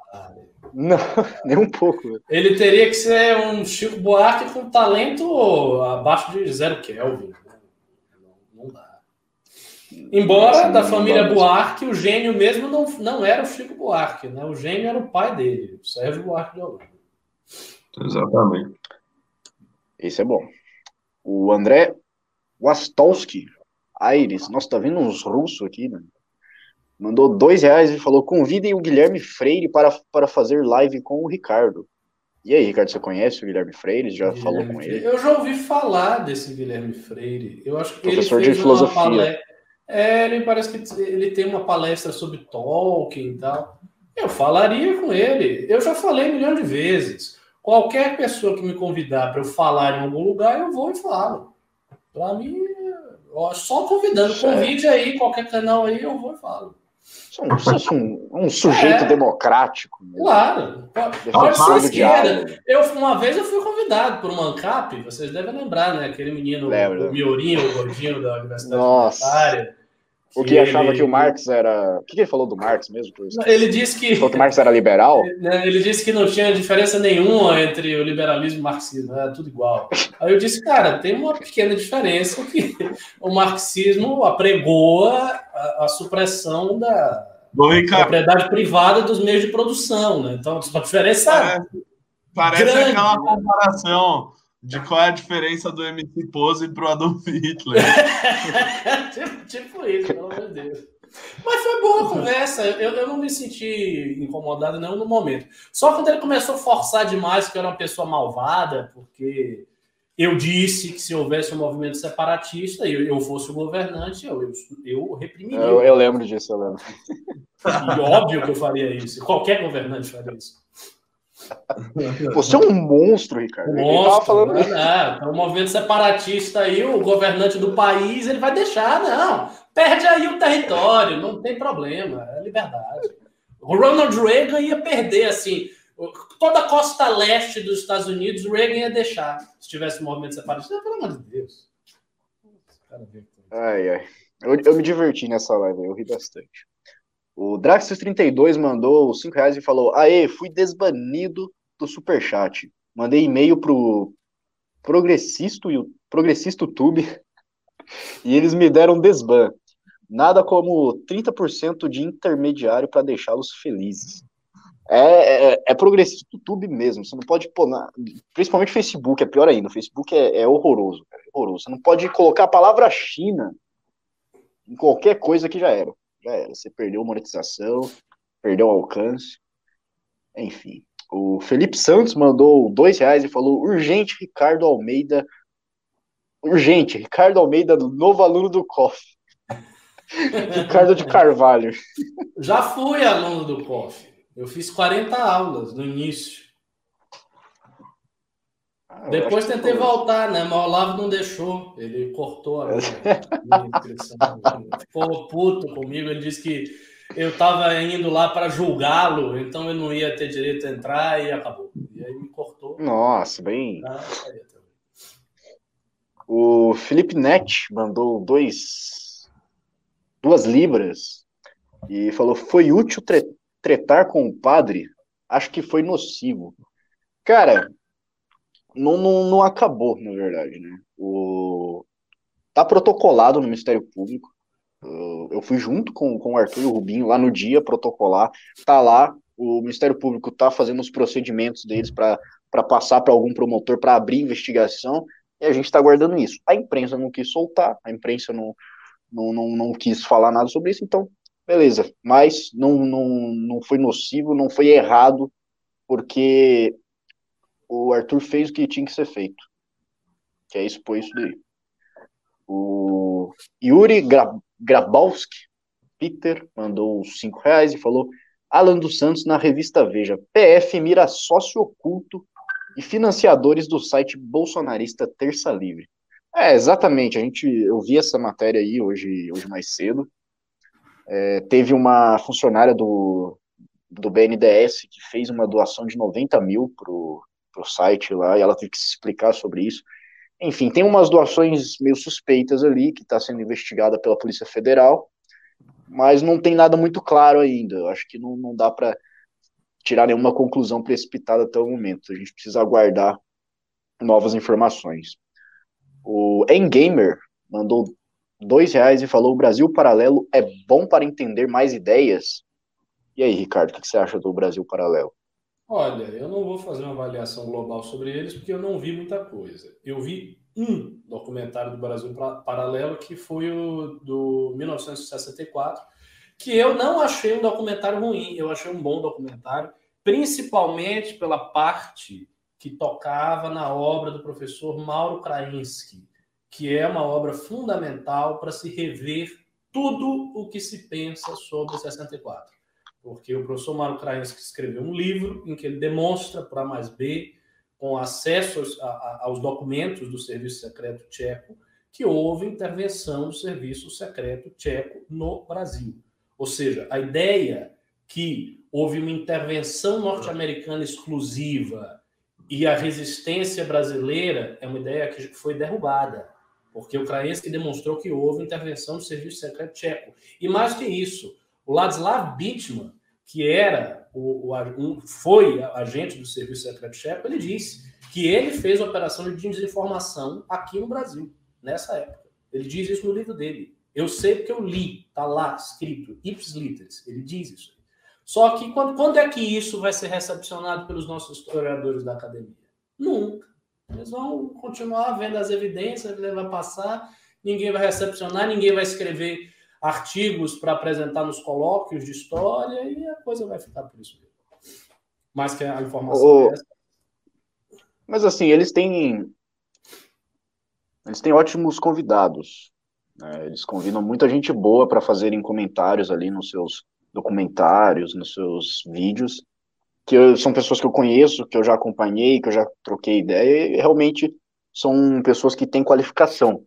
Não, (laughs) nem um pouco. Ele teria que ser um Chico Buarque com talento abaixo de zero Kelvin. Né? Não, não dá. Embora Sim, da família Buarque, o gênio mesmo não, não era o Chico Buarque, né? O gênio era o pai dele, o Sérgio Buarque de Holanda. Exatamente. Esse é bom. O André Wastowski, Aires, nossa, tá vendo uns russos aqui, né? mandou dois reais e falou: convidem o Guilherme Freire para, para fazer live com o Ricardo. E aí, Ricardo, você conhece o Guilherme Freire? Já Guilherme falou com ele? Eu já ouvi falar desse Guilherme Freire. Eu acho que Professor ele fez de filosofia. Palestra... É, ele parece que ele tem uma palestra sobre Tolkien e tal. Eu falaria com ele. Eu já falei milhões de vezes. Qualquer pessoa que me convidar para eu falar em algum lugar, eu vou e falo. Para mim, só convidando. Convide aí, qualquer canal aí, eu vou e falo. Sou um, um sujeito é, democrático. Né? Claro. Pode ser esquerda. Eu, uma vez eu fui convidado por um ANCAP, vocês devem lembrar, né? Aquele menino, Lembra. o Miorinho, o gordinho da Universidade Nossa. Universitária. O que, achava que o Marx era. O que, ele falou do Marx mesmo? Ele disse que. Ele falou que o Marx era liberal? Né, ele disse que não tinha diferença nenhuma entre o liberalismo e o marxismo, era tudo igual. Aí eu disse, cara, tem uma pequena diferença que (laughs) o marxismo apregoa a, a supressão da propriedade privada dos meios de produção, né? Então, a diferença. Parece, parece grande, aquela comparação de qual é a diferença do MC Pose pro Adolf Hitler. (laughs) tipo, tipo, isso, pelo amor de Deus. Mas foi boa a conversa. Eu, eu não me senti incomodado não no momento. Só quando ele começou a forçar demais que eu era uma pessoa malvada, porque eu disse que se houvesse um movimento separatista e eu, eu fosse o governante, eu, eu, eu reprimiria. Eu, eu lembro disso, eu lembro. E óbvio que eu faria isso. Qualquer governante faria isso. Você é um monstro, Ricardo. Monstro, falando... né? o movimento separatista aí, o governante do país, ele vai deixar, não. Perde aí o território, não tem problema, é liberdade. O Ronald Reagan ia perder, assim, toda a costa leste dos Estados Unidos, o Reagan ia deixar, se tivesse um movimento separatista. Não, pelo amor de Deus. Ai, ai. Eu, eu me diverti nessa live, eu ri bastante. O Draxus32 mandou 5 reais e falou: Aê, fui desbanido do Superchat. Mandei e-mail pro Progressisto, Progressisto Tube (laughs) e eles me deram desban. Nada como 30% de intermediário para deixá-los felizes. É, é, é progressista YouTube mesmo. Você não pode pôr. Na, principalmente Facebook, é pior ainda. O Facebook é, é horroroso, cara, é horroroso. Você não pode colocar a palavra China em qualquer coisa que já era já era. Você perdeu monetização, perdeu alcance. Enfim. O Felipe Santos mandou dois reais e falou: urgente, Ricardo Almeida. Urgente, Ricardo Almeida, novo aluno do COF. (laughs) Ricardo de Carvalho. Já fui aluno do COF. Eu fiz 40 aulas no início. Depois tentei voltar, né? Mas o Olavo não deixou. Ele cortou a minha (laughs) inscrição. Ficou puto comigo. Ele disse que eu estava indo lá para julgá-lo, então ele não ia ter direito a entrar e acabou. E aí me cortou. Nossa, bem. Ah, o Felipe Net mandou dois, duas libras e falou: foi útil tretar com o padre? Acho que foi nocivo. Cara, não, não, não acabou, na verdade, né? O... Tá protocolado no Ministério Público. Eu fui junto com, com o Arthur e o Rubinho lá no dia protocolar. Tá lá, o Ministério Público tá fazendo os procedimentos deles para passar para algum promotor para abrir investigação e a gente está aguardando isso. A imprensa não quis soltar, a imprensa não, não, não, não quis falar nada sobre isso, então, beleza. Mas não, não, não foi nocivo, não foi errado, porque o Arthur fez o que tinha que ser feito, que é expor isso daí. O Yuri Gra Grabowski, Peter, mandou cinco reais e falou Alan dos Santos na revista Veja, PF mira sócio oculto e financiadores do site bolsonarista Terça Livre. É, exatamente, a gente, eu vi essa matéria aí hoje, hoje mais cedo, é, teve uma funcionária do, do BNDES que fez uma doação de 90 mil pro, pro site lá e ela teve que se explicar sobre isso. Enfim, tem umas doações meio suspeitas ali que está sendo investigada pela Polícia Federal, mas não tem nada muito claro ainda. Eu acho que não, não dá para tirar nenhuma conclusão precipitada até o momento. A gente precisa aguardar novas informações. O Engamer mandou dois reais e falou: o Brasil Paralelo é bom para entender mais ideias. E aí, Ricardo, o que você acha do Brasil Paralelo? Olha, eu não vou fazer uma avaliação global sobre eles porque eu não vi muita coisa. Eu vi um documentário do Brasil Paralelo que foi o do 1964, que eu não achei um documentário ruim, eu achei um bom documentário, principalmente pela parte que tocava na obra do professor Mauro Krainsky, que é uma obra fundamental para se rever tudo o que se pensa sobre 64 porque o professor Mário Krainski escreveu um livro em que ele demonstra para mais B, com acesso aos, a, aos documentos do Serviço Secreto Tcheco, que houve intervenção do serviço secreto tcheco no Brasil. Ou seja, a ideia que houve uma intervenção norte-americana exclusiva e a resistência brasileira é uma ideia que foi derrubada, porque o Krainski demonstrou que houve intervenção do serviço secreto tcheco. E mais que isso, o Ladislav Bitman, que era o, o, foi agente do serviço secreto tcheco, ele disse que ele fez operação de desinformação aqui no Brasil, nessa época. Ele diz isso no livro dele. Eu sei porque eu li, está lá escrito, ipsis literis, ele diz isso. Só que quando, quando é que isso vai ser recepcionado pelos nossos historiadores da academia? Nunca. Eles vão continuar vendo as evidências, vai passar, ninguém vai recepcionar, ninguém vai escrever artigos para apresentar nos colóquios de história e a coisa vai ficar por isso mesmo. Mais que a informação é essa. Mas assim, eles têm eles têm ótimos convidados. Né? Eles convidam muita gente boa para fazerem comentários ali nos seus documentários, nos seus vídeos, que eu, são pessoas que eu conheço, que eu já acompanhei, que eu já troquei ideia, e realmente são pessoas que têm qualificação.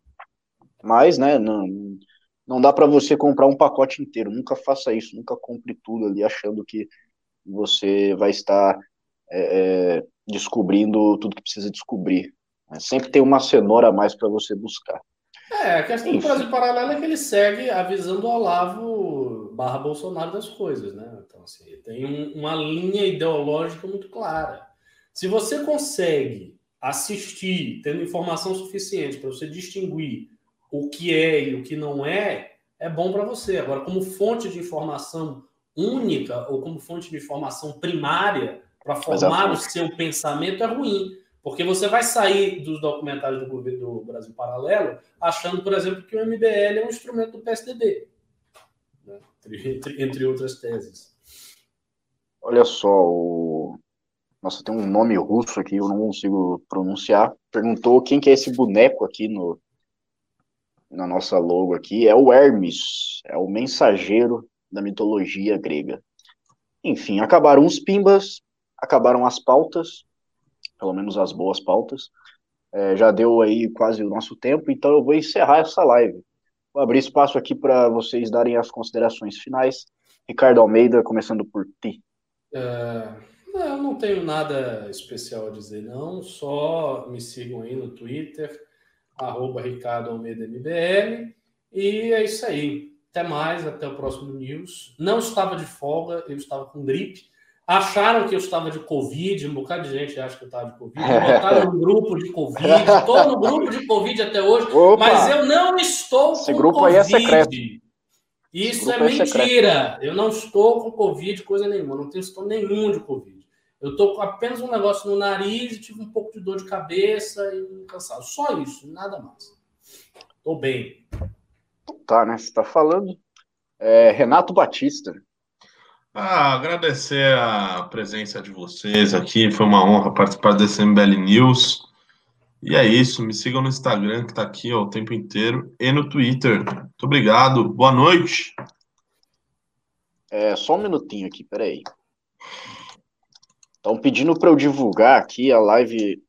Mas, né, não, não dá para você comprar um pacote inteiro. Nunca faça isso, nunca compre tudo ali achando que você vai estar é, é descobrindo tudo que precisa descobrir. Sempre tem uma cenoura a mais para você buscar. É, a questão Enfim. do Brasil Paralelo é que ele segue a visão do Olavo barra Bolsonaro das coisas, né? Então, assim, tem um, uma linha ideológica muito clara. Se você consegue assistir, tendo informação suficiente para você distinguir o que é e o que não é, é bom para você. Agora, como fonte de informação única ou como fonte de informação primária para formar o seu pensamento é ruim. Porque você vai sair dos documentários do governo do Brasil Paralelo achando, por exemplo, que o MBL é um instrumento do PSDB, né? entre, entre outras teses. Olha só, o... nossa, tem um nome russo aqui, eu não consigo pronunciar. Perguntou quem que é esse boneco aqui no na nossa logo aqui. É o Hermes, é o mensageiro da mitologia grega. Enfim, acabaram os pimbas, acabaram as pautas pelo menos as boas pautas. É, já deu aí quase o nosso tempo, então eu vou encerrar essa live. Vou abrir espaço aqui para vocês darem as considerações finais. Ricardo Almeida, começando por ti. É, eu não tenho nada especial a dizer, não. Só me sigam aí no Twitter, arroba Ricardo Almeida MBL. E é isso aí. Até mais, até o próximo News. Não estava de folga, eu estava com gripe. Acharam que eu estava de Covid, um bocado de gente acha que eu estava de Covid. (laughs) Botaram no grupo de Covid, estou no grupo de Covid até hoje, Opa, mas eu não estou esse com grupo Covid. Aí é secreto. Isso é, é mentira. É eu não estou com Covid, coisa nenhuma. Não tenho sintoma nenhum de Covid. Eu estou com apenas um negócio no nariz e tive um pouco de dor de cabeça e um cansado. Só isso, nada mais. Estou bem. Tá, né? Você está falando. É, Renato Batista. Ah, agradecer a presença de vocês aqui. Foi uma honra participar desse MBL News. E é isso. Me sigam no Instagram, que está aqui ó, o tempo inteiro, e no Twitter. Muito obrigado. Boa noite. É, só um minutinho aqui, peraí. Estão pedindo para eu divulgar aqui a live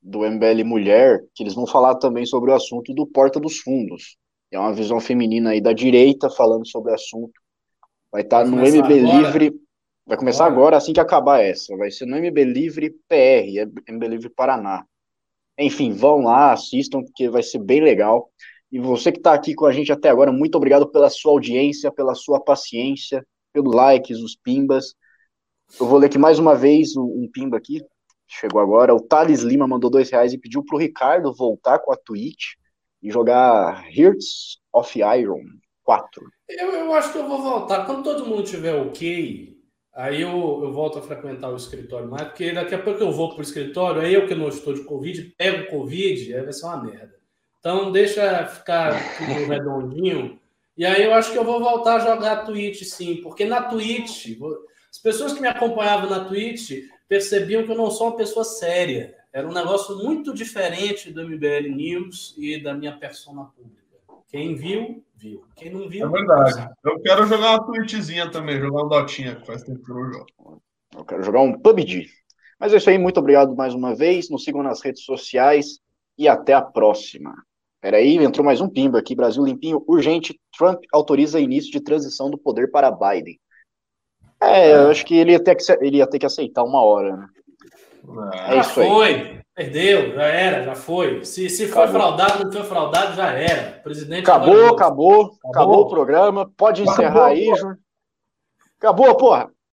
do MBL Mulher, que eles vão falar também sobre o assunto do Porta dos Fundos. É uma visão feminina aí da direita falando sobre o assunto Vai estar tá no MB agora? Livre. Vai começar agora. agora, assim que acabar essa. Vai ser no MB Livre PR, MB Livre Paraná. Enfim, vão lá, assistam, porque vai ser bem legal. E você que está aqui com a gente até agora, muito obrigado pela sua audiência, pela sua paciência, pelos likes, os pimbas. Eu vou ler aqui mais uma vez um pimba aqui. Chegou agora. O Thales Lima mandou dois reais e pediu para o Ricardo voltar com a Twitch e jogar Hearts of Iron 4. Eu, eu acho que eu vou voltar. Quando todo mundo tiver ok, aí eu, eu volto a frequentar o escritório mais, porque daqui a pouco eu vou para o escritório, aí eu que não estou de Covid, pego Covid, aí vai ser uma merda. Então deixa ficar tudo (laughs) redondinho. E aí eu acho que eu vou voltar a jogar Twitch, sim, porque na Twitch, as pessoas que me acompanhavam na Twitch percebiam que eu não sou uma pessoa séria. Era um negócio muito diferente do MBL News e da minha persona pública. Quem viu, viu. Quem não viu. É verdade. Eu quero jogar uma Twitchzinha também, jogar um Dotinha, que faz tempo que eu não jogo. Eu quero jogar um PUBG. Mas é isso aí, muito obrigado mais uma vez. Nos sigam nas redes sociais e até a próxima. Peraí, entrou mais um pimba aqui. Brasil limpinho, urgente. Trump autoriza início de transição do poder para Biden. É, eu acho que ele ia ter que, ele ia ter que aceitar uma hora, né? É, já foi, perdeu, já era, já foi. Se, se foi fraudado, não foi fraudado, já era. presidente acabou, acabou, acabou, acabou, o programa. Pode encerrar acabou, aí, Júnior. Acabou, porra.